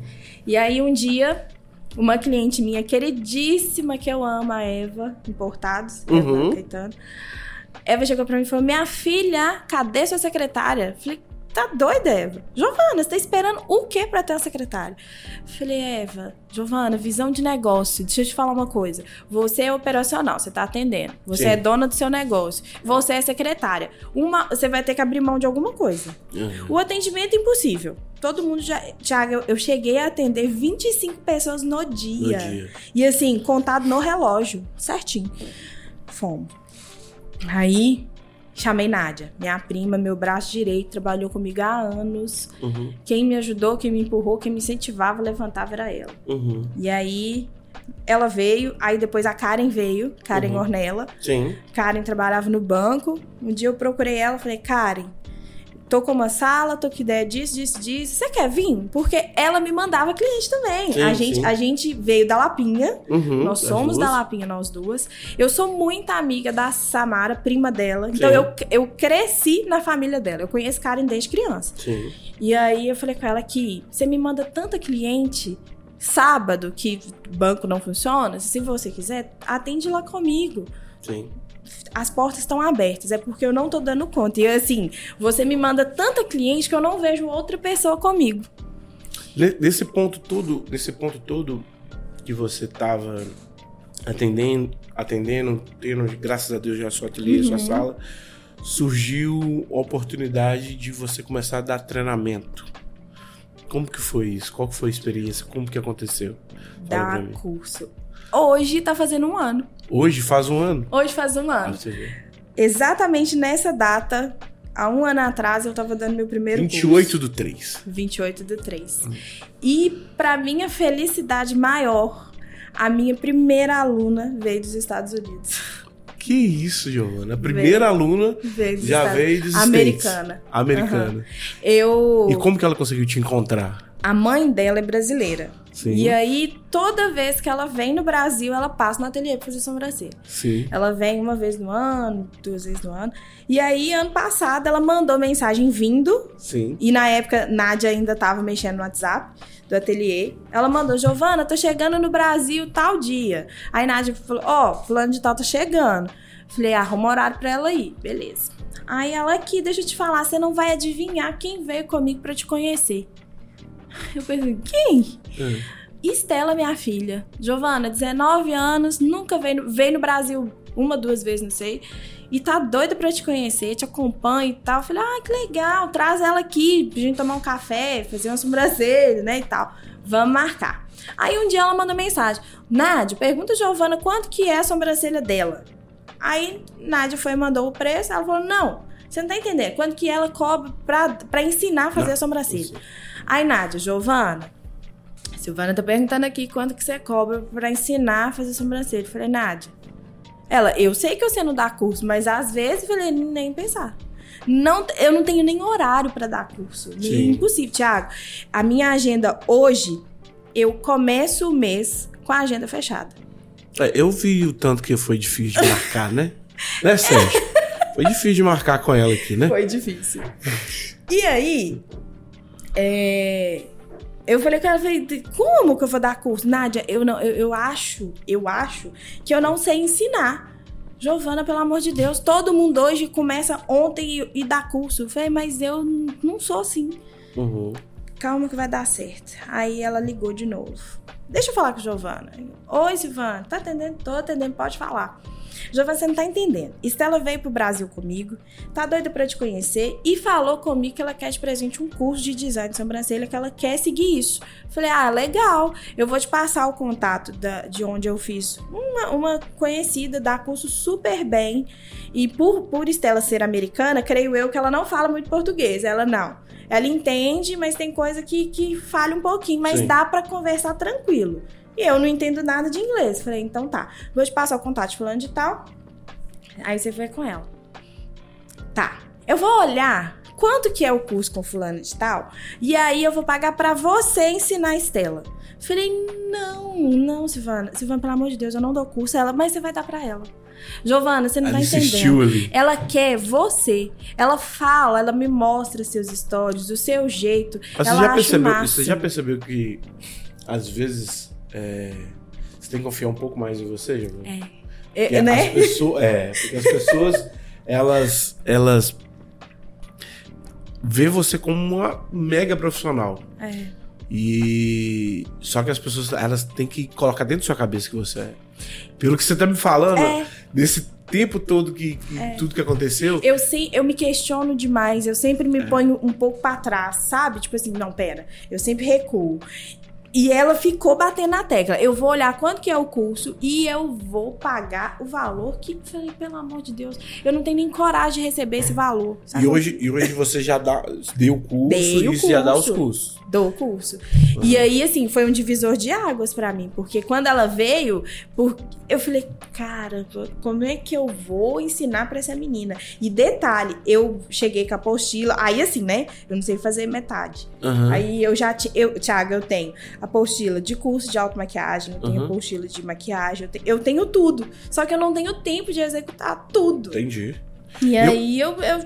E aí um dia, uma cliente minha queridíssima que eu amo, a Eva, Importados, Uhum. Eva Caetano. Eva chegou pra mim e falou: Minha filha, cadê sua secretária? Falei, tá doida, Eva? Giovana, você tá esperando o quê pra ter uma secretária? Falei, Eva, Giovana, visão de negócio. Deixa eu te falar uma coisa. Você é operacional, você tá atendendo. Você Sim. é dona do seu negócio. Você é secretária. Uma, você vai ter que abrir mão de alguma coisa. Aham. O atendimento é impossível. Todo mundo já. Tiago, eu, cheguei a atender 25 pessoas no No dia. dia. E assim, contado no relógio. Certinho. Fomos. Aí, chamei Nádia, minha prima, meu braço direito, trabalhou comigo há anos. Uhum. Quem me ajudou, quem me empurrou, quem me incentivava, levantava era ela. Uhum. E aí, ela veio, aí depois a Karen veio, Karen Uhum. Ornella. Sim. Karen trabalhava no banco. Um dia eu procurei ela, falei, Karen, tô com uma sala, tô com ideia disso, disso, disso. Você quer vir? Porque ela me mandava cliente também. Sim, a, gente, sim. a gente veio da Lapinha. Uhum. Nós somos da. Lapinha, nós duas. Eu sou muito amiga da Samara, prima dela. Então Sim. eu, eu cresci na família dela. Eu conheço Karen desde criança. Sim. E aí eu falei com ela que você me manda tanta cliente sábado que banco não funciona. Se você quiser, atende lá comigo Sim. As portas estão abertas, é porque eu não tô dando conta. E assim, você me manda tanta cliente que eu não vejo outra pessoa comigo. Ne- Nesse ponto todo, nesse ponto todo que você tava atendendo, atendendo, tendo, graças a Deus, já sua ateliê, sua Uhum. sala, surgiu a oportunidade de você começar a dar treinamento. Como que foi isso? Qual que foi a experiência? Como que aconteceu? Fala Dar curso. Hoje tá fazendo um ano. Hoje faz um ano. Hoje faz um ano. Exatamente nessa data, há um ano atrás, eu tava dando meu primeiro 28 curso. do 3. 28 do 3. E pra minha felicidade maior, a minha primeira aluna veio dos Estados Unidos. Que isso, Giovana? A primeira aluna Veio dos já Estados- veio dos States. Americana. Americana. Eu. E como que ela conseguiu te encontrar? A mãe dela é brasileira. Sim. E aí, toda vez que ela vem no Brasil, ela passa no ateliê sobrancelha. Sim. Ela vem uma vez no ano, duas vezes no ano. E aí, ano passado, ela mandou mensagem vindo. Sim. E na época, Nádia ainda tava mexendo no WhatsApp do ateliê. Ela mandou, Giovana, tô chegando no Brasil tal dia. Aí Nádia falou, ó, fulano de tal tá chegando. Falei, arruma horário pra ela ir. Beleza. Aí ela aqui, deixa eu te falar, você não vai adivinhar quem veio comigo pra te conhecer. Eu pensei, quem? É. Estela, minha filha. Giovana, 19 anos, nunca veio, no- veio no Brasil uma, duas vezes, não sei. E tá doida pra te conhecer, te acompanha e tal. Eu falei, ah, que legal, traz ela aqui pra gente tomar um café, fazer uma sobrancelha, né, e tal. Vamos marcar. Aí um dia ela mandou mensagem, Nádia, pergunta a Giovana quanto que é a sobrancelha dela. Aí Nádia foi e mandou o preço, ela falou, não, você não tá entendendo, quanto que ela cobra pra, pra ensinar a fazer Não, a sobrancelha. Aí, Nádia, Giovana, Silvana tá perguntando aqui quanto que você cobra pra ensinar a fazer sobrancelha. Eu falei, Nádia. Ela, eu sei que você não dá curso, mas às vezes, eu falei, nem pensar. Não, eu não tenho nem horário para dar curso. É Sim. impossível, Thiago. A minha agenda hoje, eu começo o mês com a agenda fechada. É, eu vi o tanto que foi difícil de marcar, né? Né, Sérgio? Foi difícil de marcar com ela aqui, né? Foi difícil. E aí, é, eu falei com ela, falei, como que eu vou dar curso? Nádia, eu não, eu, eu acho, eu acho que eu não sei ensinar. Giovana, pelo amor de Deus, todo mundo hoje começa ontem e, e dá curso. Eu falei, mas eu não sou assim. Uhum. Calma que vai dar certo. Aí ela ligou de novo. Deixa eu falar com a Giovana. Oi, Silvana. Tá atendendo? Tô atendendo, pode falar. Giovana, você não tá entendendo. Estela veio pro Brasil comigo, tá doida pra te conhecer e falou comigo que ela quer de presente um curso de design de sobrancelha, que ela quer seguir isso. Falei, ah, legal. Eu vou te passar o contato da- de onde eu fiz. Uma, uma conhecida dá curso super bem. E por, por Estela ser americana, creio eu que ela não fala muito português. Ela não. Ela entende, mas tem coisa que, que falha um pouquinho, mas Sim. dá pra conversar tranquilo. E eu não entendo nada de inglês. Falei, então tá. Vou te passar o contato de fulano de tal. Aí você vai com ela. Tá. Eu vou olhar quanto que é o curso com fulano de tal. E aí eu vou pagar pra você ensinar a Estela. Falei, não, não, Silvana. Silvana, pelo amor de Deus, eu não dou curso. Ela, mas você vai dar pra ela. Giovana, você não Ela tá entendendo. ali. Ela quer você. Ela fala, ela me mostra seus stories, o seu jeito. Mas ela você já, percebeu, você já percebeu que às vezes é, você tem que confiar um pouco mais em você, Giovana? É. Porque É, né? As pessoas, é, porque as pessoas, elas, elas vê você como uma mega profissional. É. E só que as pessoas, elas têm que colocar dentro da sua cabeça que você é. Pelo que você tá me falando, É. desse tempo todo que, que tudo que aconteceu, Eu, sei, eu me questiono demais, eu sempre É. me ponho um pouco pra trás, sabe? Tipo assim, não, pera, eu sempre recuo. E ela ficou batendo na tecla. Eu vou olhar quanto que é o curso e eu vou pagar o valor que, falei, pelo amor de Deus, eu não tenho nem coragem de receber esse valor. sabe? e hoje, e hoje você já dá, deu o curso Dei o e você já dá os curso. Cursos. do curso. E aí, assim, foi um divisor de águas pra mim, porque quando ela veio, por... eu falei, cara, como é que eu vou ensinar pra essa menina? E detalhe, eu cheguei com a apostila, aí assim, né? Eu não sei fazer metade. Aham. Aí eu já, ti- eu, Thiago, eu tenho apostila de curso de automaquiagem, eu tenho Uhum. apostila de maquiagem, eu, te- eu tenho tudo. Só que eu não tenho tempo de executar tudo. Entendi. E Eu- aí eu, eu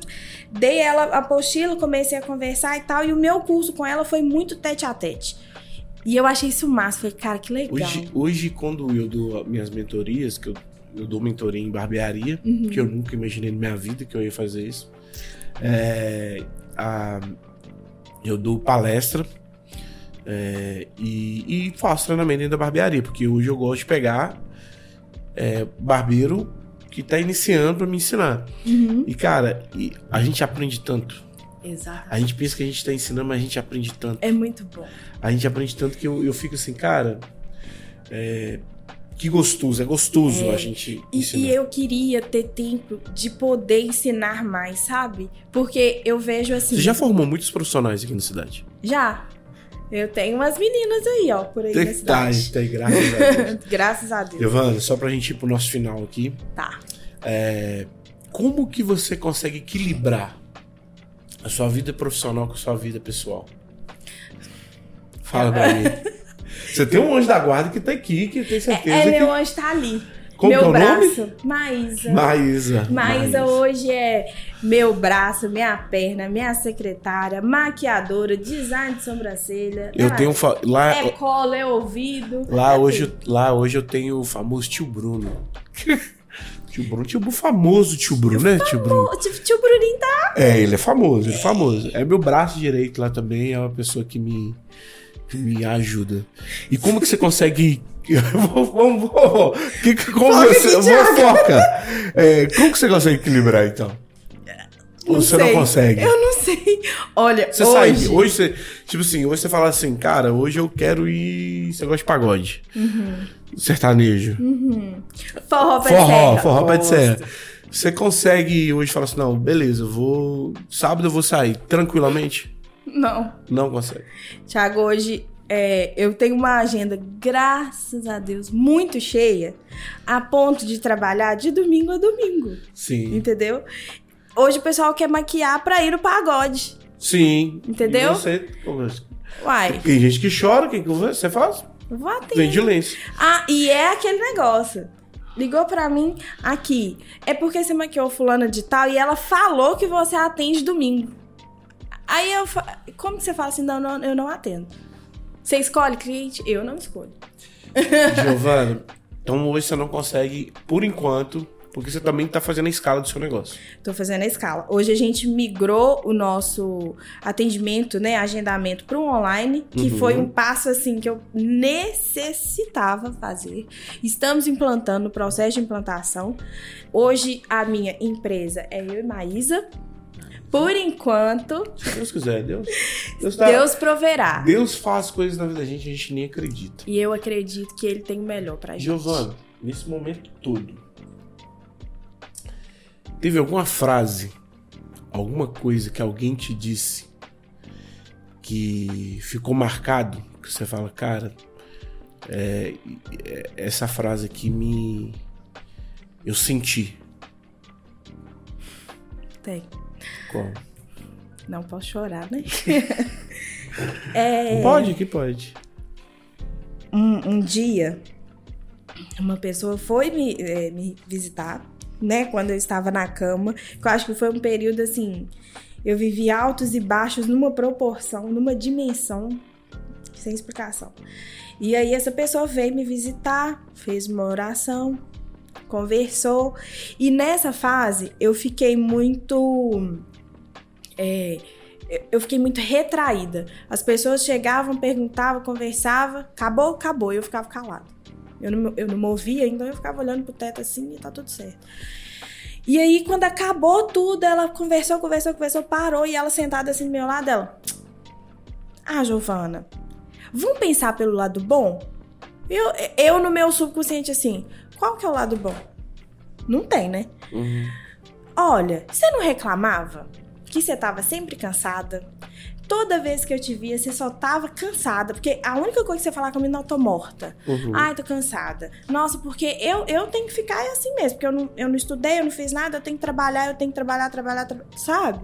dei ela a apostila, comecei a conversar e tal. E o meu curso com ela foi muito tete a tete. E eu achei isso massa. Falei, cara, que legal. Hoje, hoje, quando eu dou minhas mentorias, que eu, eu dou mentoria em barbearia, Uhum. que eu nunca imaginei na minha vida que eu ia fazer isso. É, a- eu dou palestra é, e, e faço treinamento dentro da barbearia, porque hoje eu gosto de pegar é, barbeiro que tá iniciando pra me ensinar. Uhum. E, cara, e a gente aprende tanto. Exato. A gente pensa que a gente tá ensinando, mas a gente aprende tanto. É muito bom. A gente aprende tanto que eu, eu fico assim, cara. é, que gostoso, é gostoso É. a gente E, ensinar. e eu queria ter tempo de poder ensinar mais, sabe? Porque eu vejo assim. Você já formou muitos profissionais aqui na cidade? Já. Eu tenho umas meninas aí, ó, por aí na Tem, tá, cidade. tem, graças a Deus. Graças a Deus. Giovana, só pra gente ir pro nosso final aqui. Tá. Como que você consegue equilibrar a sua vida profissional com a sua vida pessoal? Fala pra mim. Você tem um anjo da guarda que tá aqui, que eu tenho certeza É, que... meu anjo tá ali. Como meu é o nome? braço. Maísa. Maísa. Maísa hoje é meu braço, minha perna, minha secretária, maquiadora, design de sobrancelha. Eu Ela tenho... fa- Lá, É cola, é ouvido. lá, é hoje, tudo. lá hoje eu tenho o famoso tio Bruno. tio Bruno, tio Bruno famoso, tio Bruno, né, tio Bruno? Tio, tio Bruninho tá. É, ele é famoso, ele é famoso. É meu braço direito lá também, é uma pessoa que me, que me ajuda. E como que você consegue. Vamos, vamos, vamos. Que, como Foca você. Foca! É, como que você consegue equilibrar então? Ou você não sei. consegue? Eu não sei. Olha, Você hoje... sai. Hoje você. Tipo assim, hoje você fala assim, cara, hoje eu quero ir. Você gosta de pagode. Uhum. Sertanejo. Forró, pé de Forró, serra. forró pé de serra. Você consegue hoje falar assim, não, beleza, eu vou. Sábado eu vou sair tranquilamente? Não. Não consegue. Tiago, hoje é, eu tenho uma agenda, graças a Deus, muito cheia, a ponto de trabalhar de domingo a domingo. Sim. Entendeu? Hoje o pessoal quer maquiar pra ir no pagode. Sim. Entendeu? E você. Uai, Tem gente que chora, o que você faz? vou atender. Vende lenço. Ah, e é aquele negócio. Ligou pra mim aqui. É porque você maquiou fulana de tal e ela falou que você atende domingo. Aí eu fa... como que você fala assim? Não, não, eu não atendo. Você escolhe cliente? Eu não escolho. Giovana, então hoje você não consegue, por enquanto, porque você também tá fazendo a escala do seu negócio. Tô fazendo a escala. Hoje a gente migrou o nosso atendimento, né, agendamento para um online, que Uhum. foi um passo assim que eu necessitava fazer. Estamos implantando o processo de implantação. Hoje a minha empresa é eu e Maísa. Por enquanto, Se Deus quiser, Deus. Deus, tá- Deus proverá. Deus faz coisas na vida da gente, a gente nem acredita. E eu acredito que ele tem o melhor pra gente. Giovana, nesse momento todo, teve alguma frase, alguma coisa que alguém te disse que ficou marcado? Que você fala, cara, é, é, essa frase aqui me. Eu senti. Tem. Qual? Não posso chorar, né? é, Pode, que pode. um, um dia, uma pessoa foi me, eh, me visitar, né? Quando eu estava na cama. Que eu acho que foi um período assim. Eu vivi altos e baixos numa proporção, numa dimensão sem explicação. E aí essa pessoa veio me visitar, fez uma oração, conversou. E nessa fase eu fiquei muito. é, eu fiquei muito retraída. As pessoas chegavam, perguntavam, conversavam, acabou, acabou. Eu ficava calada. Eu não, eu não movia, então eu ficava olhando pro teto assim e tá tudo certo. E aí, quando acabou tudo, ela conversou, conversou, conversou, parou e ela sentada assim do meu lado, ela. Ah, Giovana, vamos pensar pelo lado bom? Eu, eu no meu subconsciente assim, qual que é o lado bom? Não tem, né? Uhum. Olha, você não reclamava que você tava sempre cansada? Toda vez que eu te via, você só tava cansada. Porque a única coisa que você falava comigo, não, eu tô morta. Uhum. Ai, tô cansada. Nossa, porque eu, eu tenho que ficar assim mesmo. Porque eu não, eu não estudei, eu não fiz nada, eu tenho que trabalhar, eu tenho que trabalhar, trabalhar, tra- sabe?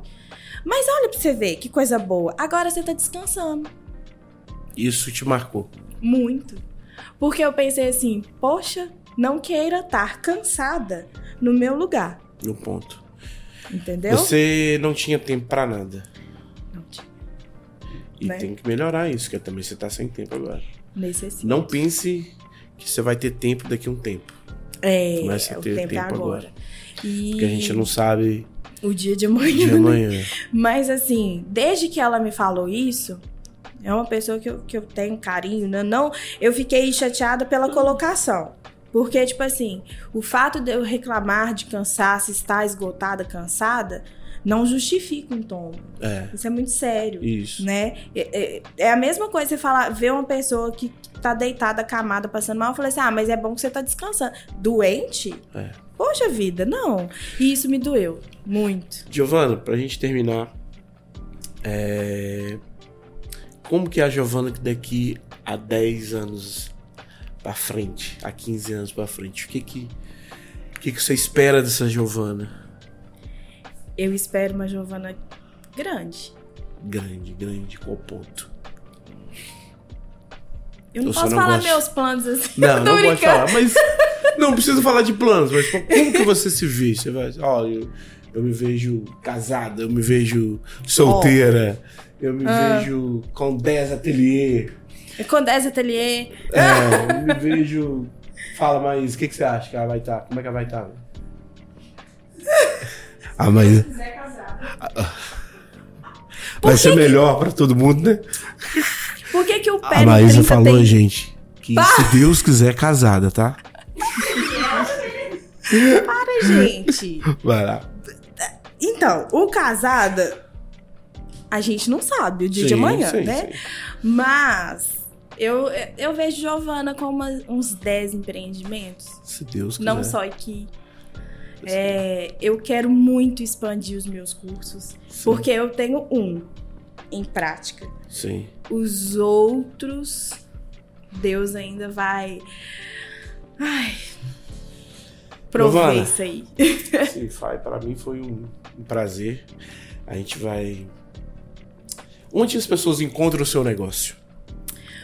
Mas olha pra você ver, que coisa boa. Agora você tá descansando. Isso te marcou. Muito. Porque eu pensei assim, poxa, não queira estar cansada no meu lugar. No ponto. Entendeu? Você não tinha tempo pra nada. Não tinha. E Né? tem que melhorar isso, que também você tá sem tempo agora. Necessito. Não pense que você vai ter tempo daqui a um tempo. É, Começa a o ter tempo, é tempo agora. E Porque a gente não sabe o dia de amanhã. de né? amanhã. Mas assim, desde que ela me falou isso, é uma pessoa que eu, que eu tenho carinho, né? Não, eu fiquei chateada pela colocação. Porque, tipo assim, o fato de eu reclamar de cansaço, estar esgotada, cansada, não justifica um tombo. É, Isso é muito sério. isso. né? É, é- é a mesma coisa você falar, ver uma pessoa que tá deitada, acamada, passando mal, eu falei assim: ah, mas é bom que você tá descansando. Doente? É. Poxa vida, não. E isso me doeu muito. Giovana, pra gente terminar, é, como que é a Giovana que daqui a 10 anos pra frente, a 15 anos pra frente, o que que, o que, que você espera dessa Giovana? Eu espero uma Giovana grande. Grande, grande, qual ponto? Eu não Eu posso não falar gosto. meus planos assim. Não, não pode brincando. falar, mas não precisa falar de planos, mas como que você se vê? Você vai, ó, eu, eu me vejo casada, eu me vejo solteira, eu me Ah. vejo com 10 ateliê, Com 10 ateliê. é, eu me vejo. Fala, Maís, o que, que você acha que ela vai estar? Como é que ela vai estar? A Maís quiser casar. vai que ser que- melhor pra todo mundo, né? Por que, que o pé A Maísa 30 falou, tem... gente, que se Deus quiser casada, tá? Para, gente. Vai lá. Então, o casada, a gente não sabe o dia de Sim, amanhã, sim, né? sim. Mas eu, eu vejo Giovana com uma- uns 10 empreendimentos. Se Deus quiser. Não só aqui. É, eu quero muito expandir os meus cursos. Sim. Porque eu tenho um em prática. Sim. Os outros, Deus ainda vai. Ai. prover isso aí. Sim, para mim foi um, um prazer. A gente vai. Onde as pessoas encontram o seu negócio?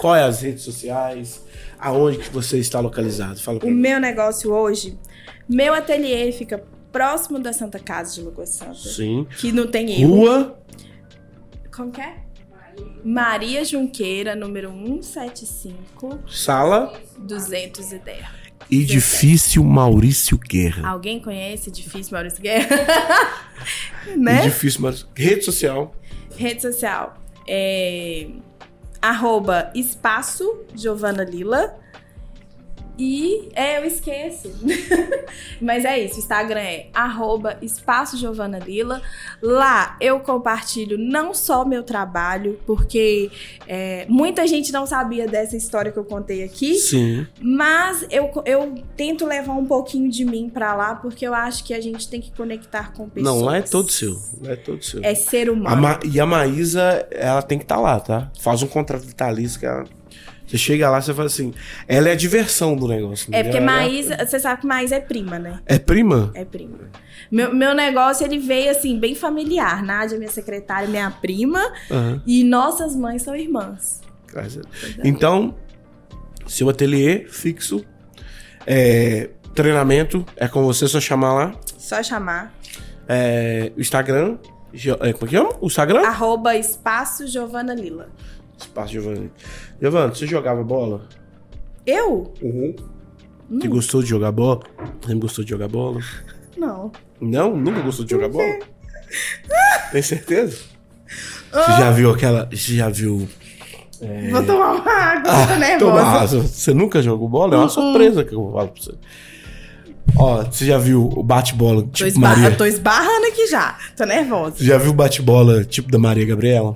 Qual é as redes sociais? Aonde que você está localizado? Fala O mim. meu negócio hoje, meu ateliê fica próximo da Santa Casa de Lagoa Santa. Sim. Que não tem erro. Rua. Como que é? Maria Junqueira, número 175, Sala. 210. Edifício Maurício Guerra. Alguém conhece Edifício Maurício Guerra? né? Edifício Maurício. Rede social. Rede social. É... Arroba Espaço Giovana Lila. E é, eu esqueço. Mas é isso, o Instagram é arroba Espaço Giovana Lila. Lá eu compartilho não só meu trabalho, porque é, muita gente não sabia dessa história que eu contei aqui. Sim. Mas eu, eu tento levar um pouquinho de mim pra lá, porque eu acho que a gente tem que conectar com pessoas. Não, lá é todo seu. Lá é todo seu. É ser A humano. Ma- e a Maísa, ela tem que estar lá, tá? Faz um contrato vitalício que ela. Você chega lá, você fala assim. Ela é a diversão do negócio. É porque Ela Maísa, você sabe que Maísa é prima, né? É prima? É prima. Meu, meu negócio, ele veio assim, bem familiar. Nádia, minha secretária, minha prima. Aham. E nossas mães são irmãs. Então, seu ateliê fixo, é, treinamento, é com você, só chamar lá. Só chamar. É, Instagram, é, como é que chama? O Instagram? Arroba Espaço Giovana Lila. Espaço Giovanni. Giovanni, você jogava bola? Eu? Uhum. Você gostou de jogar bola? Sempre gostou de jogar bola? Não. Não? Nunca gostou de jogar bola? Tem certeza? Você já viu aquela. Você já viu. Vou tomar uma água, tô Toma nervosa. água. Você nunca jogou bola? É uma surpresa que eu falo pra você. Ó, você já viu o bate-bola Tô, tipo esbarra- Maria? tô esbarrando aqui já. Tô nervosa. Você já viu o bate-bola tipo da Maria Gabriela?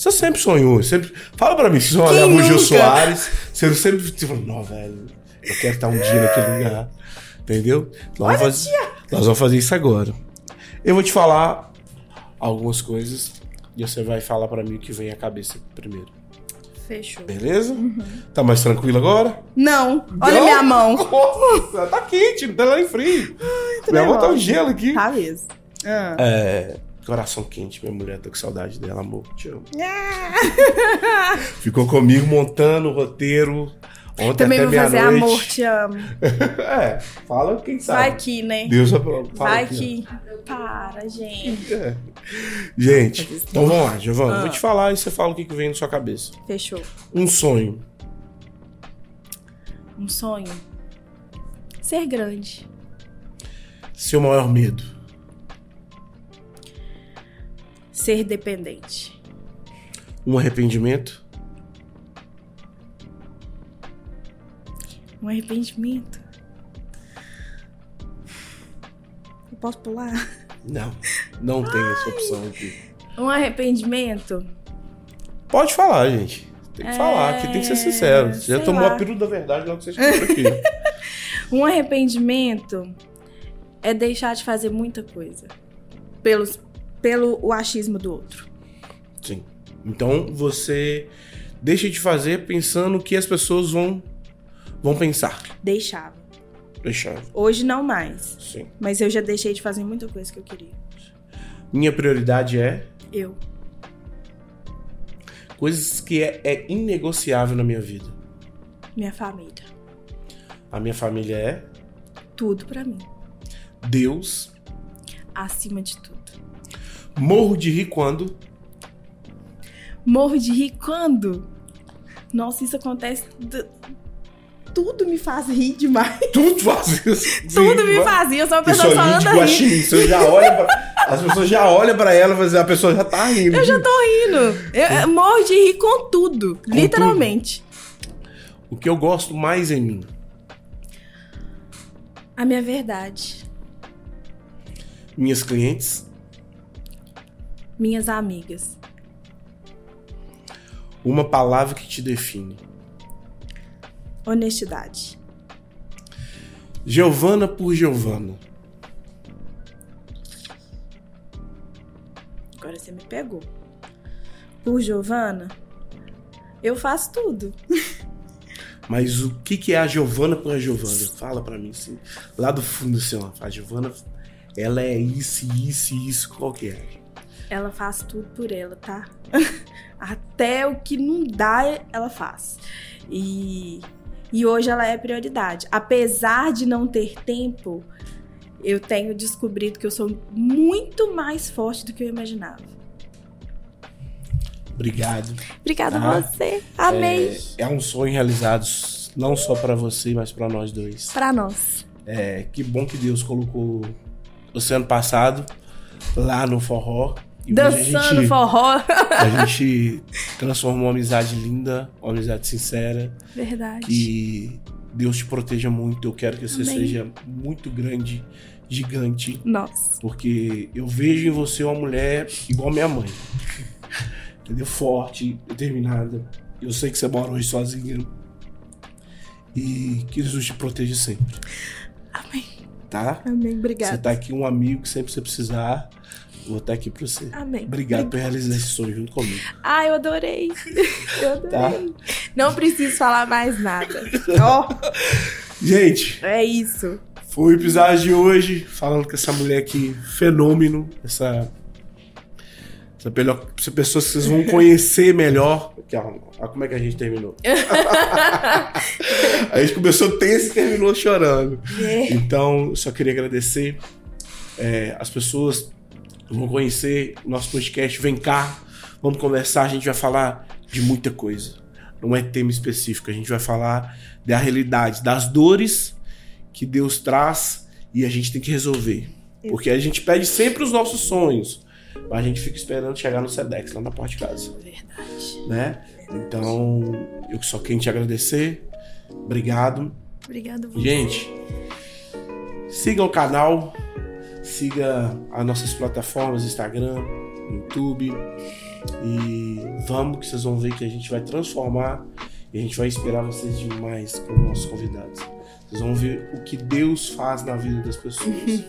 Você sempre sonhou, sempre. Fala pra mim, se você olhava o Gil? Soares, você sempre tipo, não, velho, eu quero estar um dia naquele lugar. Entendeu? Nós vamos, fazer, nós vamos fazer isso agora. Eu vou te falar algumas coisas e você vai falar pra mim o que vem à cabeça primeiro. Fechou. Beleza? Tá mais tranquilo agora? Não. Olha Não? minha mão. Nossa, tá quente, não tá lá em frio. minha mão tá um gelo aqui. Tá mesmo. Ah. É, coração quente, minha mulher, tô com saudade dela, amor. Te amo. Ficou comigo montando o roteiro ontem Também vou fazer meia-noite. amor, te amo. é, fala quem sabe. Vai que, né? Deus. Fala Vai aqui, que. Para, gente. É. Gente, então vamos lá, Giovana. Ah. Vou te falar e você fala o que vem na sua cabeça. Fechou. Um sonho. Um sonho. Ser grande. Seu maior medo. Ser dependente. Um arrependimento. Um arrependimento. Eu posso pular? Não, não tem essa opção aqui. Um arrependimento? Pode falar, gente. Tem que falar, aqui tem que ser sincero. Você já É, tomou lá. a pílula da verdade logo que você escutou aqui. Um arrependimento é deixar de fazer muita coisa. Pelos, pelo o achismo do outro. Sim. Então você deixa de fazer pensando o que as pessoas vão, vão pensar. Deixava. Deixar. Hoje não mais. Sim. Mas eu já deixei de fazer muita coisa que eu queria. Minha prioridade é Eu. coisas que é, é inegociável na minha vida. Minha família. A minha família é Tudo pra mim. Deus. Acima de tudo. Morro de rir quando Morro de rir quando? Nossa, isso acontece. Tudo me faz rir demais. tudo faz isso. Tudo me Sim, fazia. Eu sou uma Pessoa só anda rindo. Você já olha pra, as pessoas já olham pra ela e assim, a pessoa já tá rindo. Eu já tô rindo. Eu, morro de rir com tudo. literalmente. O que eu gosto mais em mim? A minha verdade. Minhas clientes. Minhas amigas. Uma palavra que te define. Honestidade. Giovana por Giovana. Agora você me pegou. Por Giovana, eu faço tudo. Mas o que, que é a Giovana com a Giovana? Fala pra mim, assim, lá do fundo, assim, ó. A Giovana, ela é isso, isso isso, qual que é? Ela faz tudo por ela, tá? Até o que não dá, ela faz. E, e hoje ela é prioridade. Apesar de não ter tempo, eu tenho descobrido que eu sou muito mais forte do que eu imaginava. Obrigado. Obrigada a Ah, você. Amei. É, é um sonho realizado não só pra você, mas pra nós dois. Pra nós. É, que bom que Deus colocou você ano passado lá no forró. E Dançando gente- forró. A gente transformou uma amizade linda, uma amizade sincera. Verdade. Que Deus te proteja muito. Eu quero que você Amém. seja muito grande, gigante. Nossa. Porque eu vejo em você uma mulher igual minha mãe. Entendeu? Forte, determinada. Eu sei que você mora hoje sozinha. E que Jesus te proteja sempre. Amém. Tá? Amém. Você Obrigada. tá aqui um amigo que sempre você precisar. Vou estar aqui pra você. Amém. Obrigado por realizar esse sonho junto comigo. Ah, eu adorei. Eu Tá? adorei. Não preciso falar mais nada. Ó, Gente, é isso. foi o episódio de hoje falando com essa mulher aqui, fenômeno, essa, essa, pelho- essa pessoa que vocês vão conhecer melhor. Aqui, ó, ó, como é que a gente terminou. a gente começou tenso e terminou chorando. É. Então, só queria agradecer. É, as pessoas vão conhecer o nosso podcast. Vem cá, vamos conversar. A gente vai falar de muita coisa. Não é tema específico. A gente vai falar da realidade, das dores que Deus traz e a gente tem que resolver. Porque a gente pede sempre os nossos sonhos, mas a gente fica esperando chegar no Sedex, lá na porta de casa Verdade. né? Então, eu só quero te agradecer. Obrigado. Obrigada a você. Gente, siga o canal, siga as nossas plataformas, Instagram, YouTube. E vamos que vocês vão ver que a gente vai transformar e a gente vai esperar vocês demais como nossos convidados. Vocês vão ver o que Deus faz na vida das pessoas.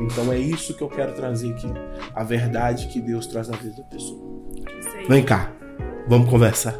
então é isso que eu quero trazer aqui. A verdade que Deus traz na vida da pessoa. Vem cá, vamos conversar.